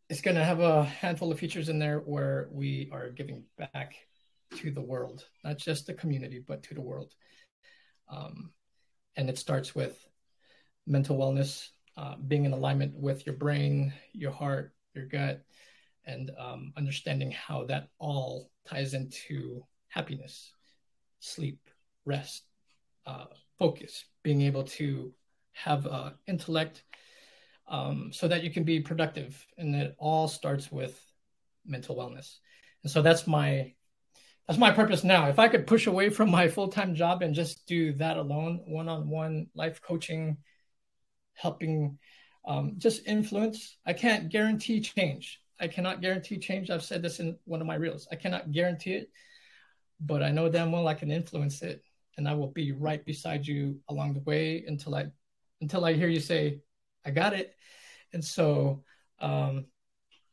it's going to have a handful of features in there where we are giving back to the world, not just the community, but to the world. Um, and it starts with mental wellness, uh, being in alignment with your brain, your heart, your gut, and um, understanding how that all ties into happiness, sleep, rest, uh, focus, being able to have uh, intellect um, so that you can be productive. And it all starts with mental wellness. And so that's my that's my purpose now. If I could push away from my full time job and just do that alone, one on one life coaching, helping, um, just influence, I can't guarantee change. I cannot guarantee change. I've said this in one of my reels. I cannot guarantee it, but I know damn well I can influence it, and I will be right beside you along the way until I until I hear you say, "I got it." And so, um,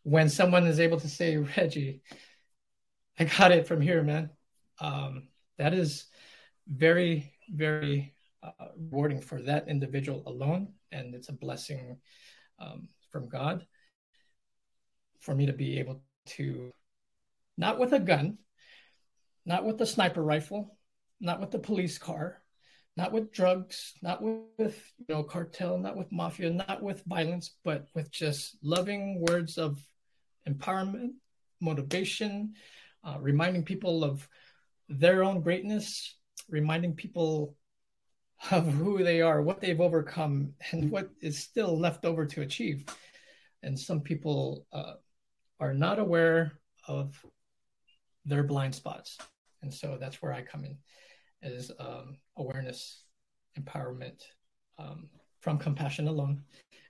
when someone is able to say, "Reggie, I got it from here, man," um, that is very, very uh, rewarding for that individual alone, and it's a blessing um, from God for me to be able to, not with a gun, not with a sniper rifle, not with the police car, not with drugs, not with you know cartel, not with mafia, not with violence, but with just loving words of empowerment, motivation, uh, reminding people of their own greatness, reminding people of who they are, what they've overcome, and what is still left over to achieve. And some people uh, are not aware of their blind spots. And so that's where I come in is um, awareness, empowerment um, from compassion alone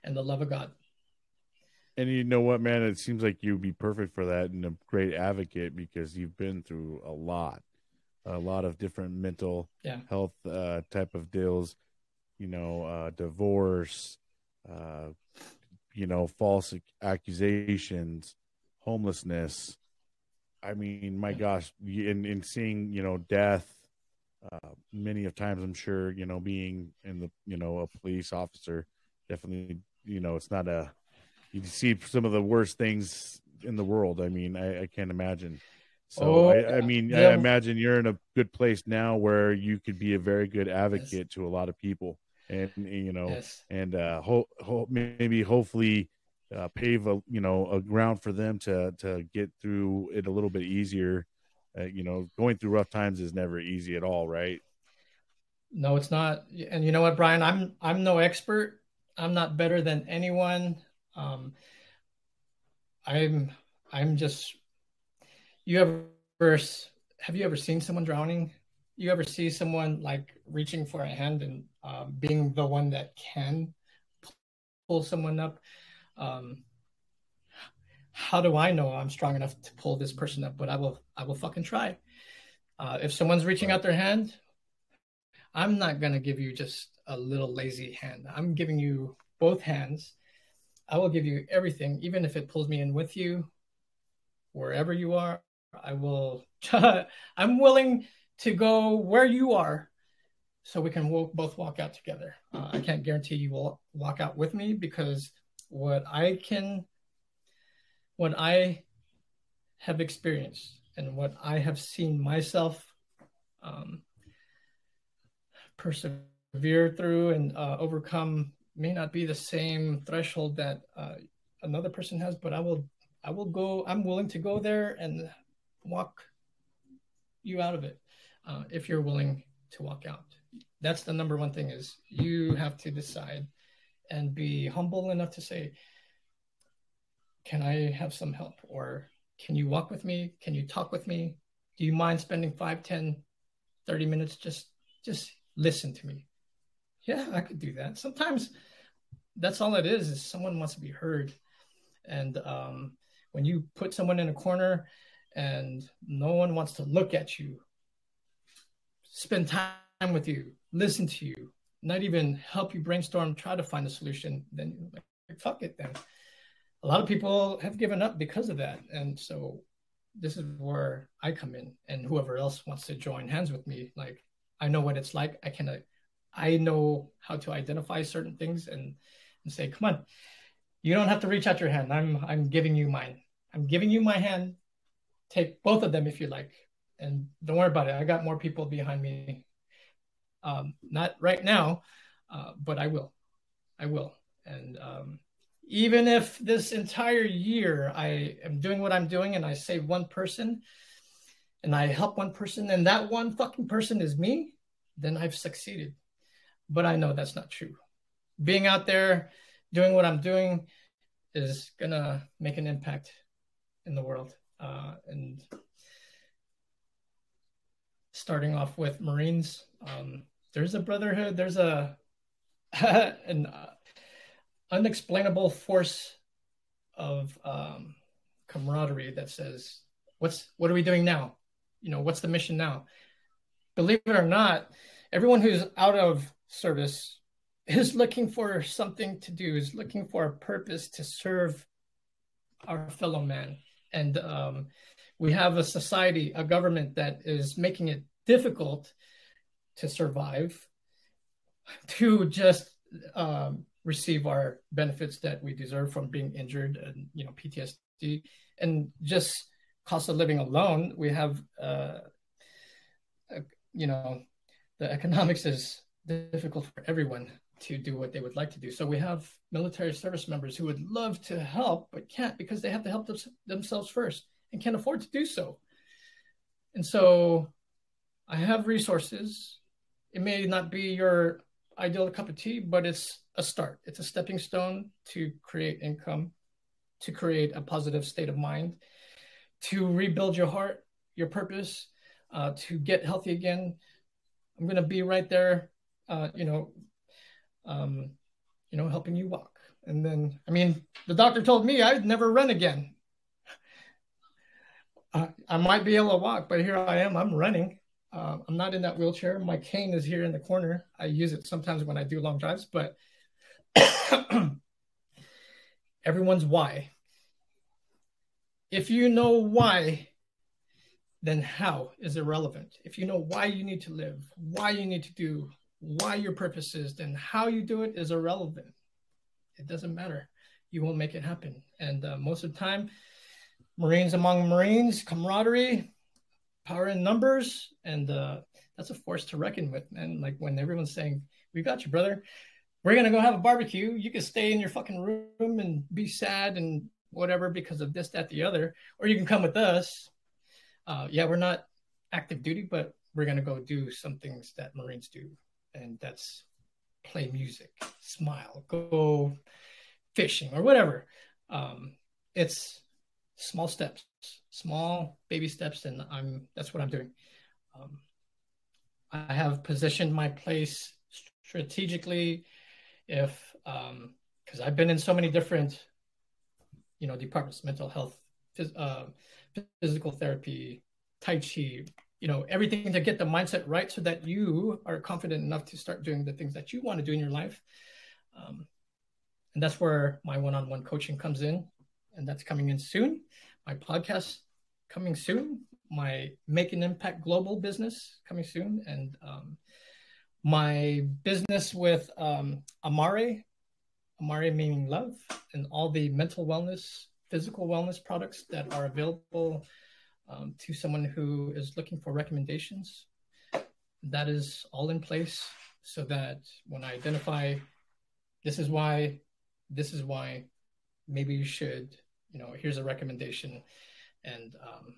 and the love of God. And you know what, man? It seems like you'd be perfect for that and a great advocate because you've been through a lot, a lot of different mental yeah. health uh, type of deals, you know, uh, divorce, uh, you know, false accusations, homelessness. I mean, my gosh, in in seeing you know death, uh, many of times I'm sure you know being in the you know a police officer, definitely you know it's not a you see some of the worst things in the world. I mean, I, I can't imagine. So oh, I, I, mean, yeah. I imagine you're in a good place now where you could be a very good advocate yes. to a lot of people, and you know, yes. and uh, ho- ho- maybe hopefully uh, pave a you know a ground for them to to get through it a little bit easier. Uh, you know, going through rough times is never easy at all, right? No, it's not. And you know what, Brian? I'm I'm no expert. I'm not better than anyone. Um, I'm I'm just. You ever have you ever seen someone drowning? You ever see someone like reaching for a hand and um, being the one that can pull someone up? Um, how do I know I'm strong enough to pull this person up? But I will, I will fucking try. Uh, if someone's reaching out their hand, I'm not gonna give you just a little lazy hand. I'm giving you both hands. I will give you everything, even if it pulls me in with you, wherever you are. I will. I'm willing to go where you are, so we can both walk out together. Uh, I can't guarantee you will walk out with me because what I can, what I have experienced, and what I have seen myself um, persevere through and uh, overcome may not be the same threshold that uh, another person has, but I will I will go. I'm willing to go there and walk you out of it uh, if you're willing to walk out. That's the number one thing is you have to decide and be humble enough to say, can I have some help? Or can you walk with me? Can you talk with me? Do you mind spending 5, 10, 30 minutes? Just, just listen to me. Yeah, I could do that. Sometimes that's all it is, is someone wants to be heard. And um, when you put someone in a corner and no one wants to look at you, spend time with you, listen to you, not even help you brainstorm, try to find a solution, then like, fuck it then. A lot of people have given up because of that. And so this is where I come in and whoever else wants to join hands with me, like I know what it's like. I can I know how to identify certain things and, and say, come on, you don't have to reach out your hand. I'm I'm giving you mine. I'm giving you my hand. Take both of them if you like. And don't worry about it. I got more people behind me. Um, not right now, uh, but I will. I will. And um, even if this entire year I am doing what I'm doing and I save one person and I help one person and that one fucking person is me, then I've succeeded. But I know that's not true. Being out there doing what I'm doing is gonna make an impact in the world. Uh, and starting off with Marines, um, there's a brotherhood, there's a an uh, unexplainable force of um, camaraderie that says, "What's what are we doing now? You know, what's the mission now?" Believe it or not, everyone who's out of service is looking for something to do, is looking for a purpose to serve our fellow man. And um, we have a society, a government that is making it difficult to survive, to just um, receive our benefits that we deserve from being injured and you know PTSD, and just cost of living alone. We have, uh, you know, the economics is difficult for everyone to do what they would like to do. So we have military service members who would love to help but can't because they have to help them, themselves first and can't afford to do so. And so I have resources. It may not be your ideal cup of tea, but it's a start. It's a stepping stone to create income, to create a positive state of mind, to rebuild your heart, your purpose, uh, to get healthy again. I'm to be right there uh, you know, um, you know, helping you walk. And then, I mean, the doctor told me I'd never run again. I might be able to walk, but here I am. I'm running. Uh, I'm not in that wheelchair. My cane is here in the corner. I use it sometimes when I do long drives, but everyone's why. If you know why, then how is irrelevant. If you know why you need to live, why you need to do why your purpose is, then how you do it is irrelevant. It doesn't matter. You won't make it happen. And uh, most of the time, Marines among Marines, camaraderie, power in numbers, and uh, that's a force to reckon with, And Like when everyone's saying, "We got you, brother. We're gonna go have a barbecue. You can stay in your fucking room and be sad and whatever because of this, that, the other, or you can come with us." Uh, yeah, we're not active duty, but we're gonna go do some things that Marines do and that's play music, smile, go fishing or whatever. Um, it's small steps, small baby steps, and I'm that's what I'm doing. Um, I have positioned my place strategically, if because um, I've been in so many different, you know, departments: mental health, phys- uh, physical therapy, tai chi, you know everything to get the mindset right so that you are confident enough to start doing the things that you want to do in your life um, and that's where my one-on-one coaching comes in, and that's coming in soon. My podcast coming soon. My Make an Impact Global business coming soon, and um, my business with um, Amare, Amare meaning love, and all the mental wellness, physical wellness products that are available um, to someone who is looking for recommendations. That is all in place so that when I identify this is why, this is why, maybe you should, you know, here's a recommendation. And um,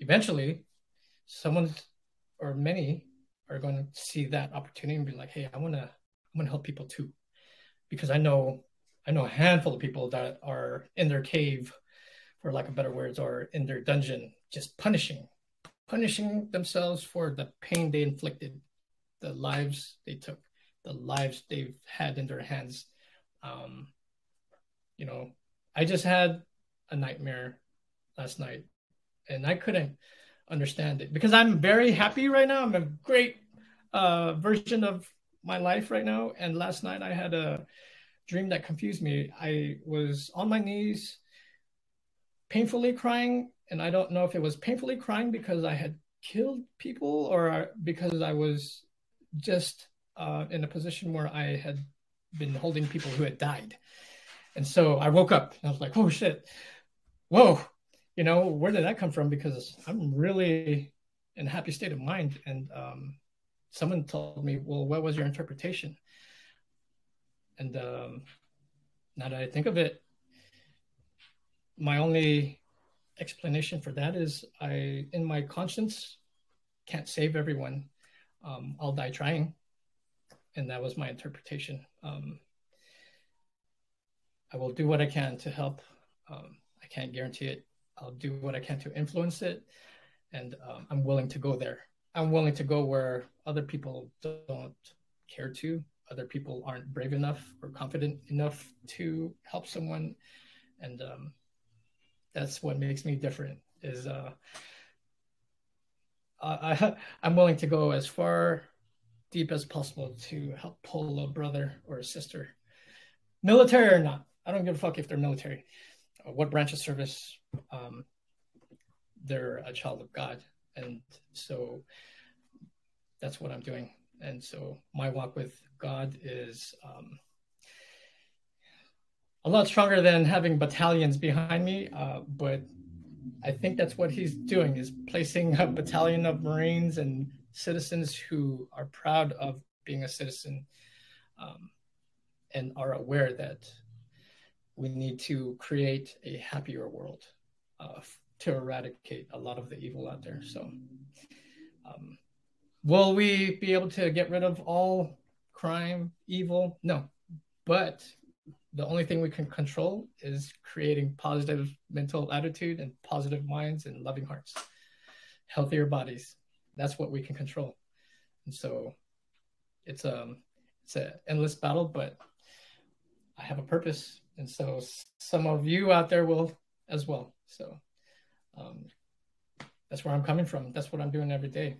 eventually, someone or many are going to see that opportunity and be like, hey, I want to, I want to help people too. Because I know, I know a handful of people that are in their cave, for lack of better words, or in their dungeon, just punishing, punishing themselves for the pain they inflicted the lives they took, the lives they've had in their hands. Um, you know, I just had a nightmare last night and I couldn't understand it because I'm very happy right now. I'm a great uh, version of my life right now. And last night I had a dream that confused me. I was on my knees, painfully crying. And I don't know if it was painfully crying because I had killed people or because I was just uh, in a position where I had been holding people who had died. And so I woke up and I was like, oh shit, whoa, you know, where did that come from? Because I'm really in a happy state of mind. And um, someone told me, well, what was your interpretation? And um, now that I think of it, my only explanation for that is I, in my conscience, can't save everyone um, I'll die trying. And that was my interpretation. Um, I will do what I can to help. Um, I can't guarantee it. I'll do what I can to influence it. And um, I'm willing to go there. I'm willing to go where other people don't care to. Other people aren't brave enough or confident enough to help someone. And um, that's what makes me different is uh, I, I'm willing to go as far deep as possible to help pull a brother or a sister, military or not. I don't give a fuck if they're military, what branch of service. Um, they're a child of God, and so that's what I'm doing. And so my walk with God is um, a lot stronger than having battalions behind me, uh, but I think that's what he's doing is placing a battalion of Marines and citizens who are proud of being a citizen um, and are aware that we need to create a happier world uh, to eradicate a lot of the evil out there. So, um, will we be able to get rid of all crime, evil? No, but the only thing we can control is creating positive mental attitude and positive minds and loving hearts, healthier bodies. That's what we can control. And so it's um it's an endless battle, but I have a purpose. And so some of you out there will as well. So um, that's where I'm coming from. That's what I'm doing every day.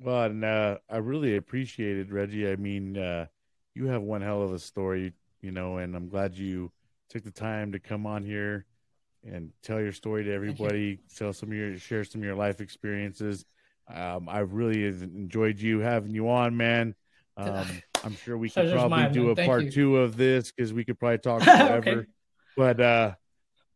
Well, and uh, I really appreciate it, Reggie. I mean, uh, you have one hell of a story you know, and I'm glad you took the time to come on here and tell your story to everybody, tell some of your share some of your life experiences. Um, I really enjoyed you having you on, man. Um, I'm sure we could probably mine, do a part you. two of this because we could probably talk forever. okay. But uh,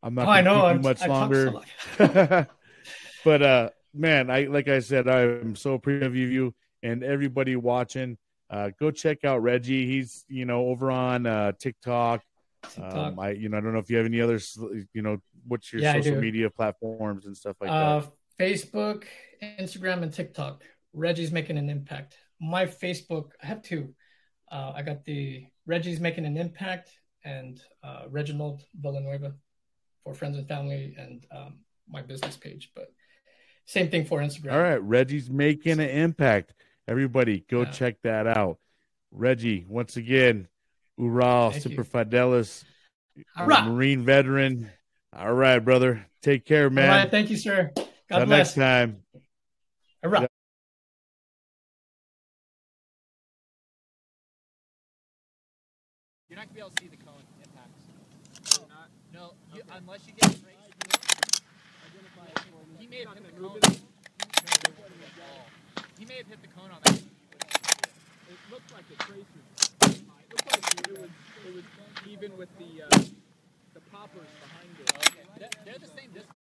I'm not oh, going to keep you much I longer. So but uh, man, I like I said, I'm so appreciative of you and everybody watching uh, go check out Reggie. He's you know over on uh, TikTok. TikTok. Um, I you know I don't know if you have any other you know what's your yeah, social media platforms and stuff like uh, that. Facebook, Instagram, and TikTok. Reggie's making an impact. My Facebook, I have two. Uh, I got the Reggie's making an impact and uh, Reginald Villanueva for friends and family and um, my business page. But same thing for Instagram. All right, Reggie's making an impact. Everybody, go yeah. check that out. Reggie, once again, Oorah, Semper Fidelis, Marine veteran. All right, brother. Take care, man. All right, thank you, sir. God bless. next time. Unless you get trace. He may have hit the cone. He may have hit the cone on that. It looked like the trace was. It looked like it was. It was even with the uh, the poppers behind it. They're, they're the same distance.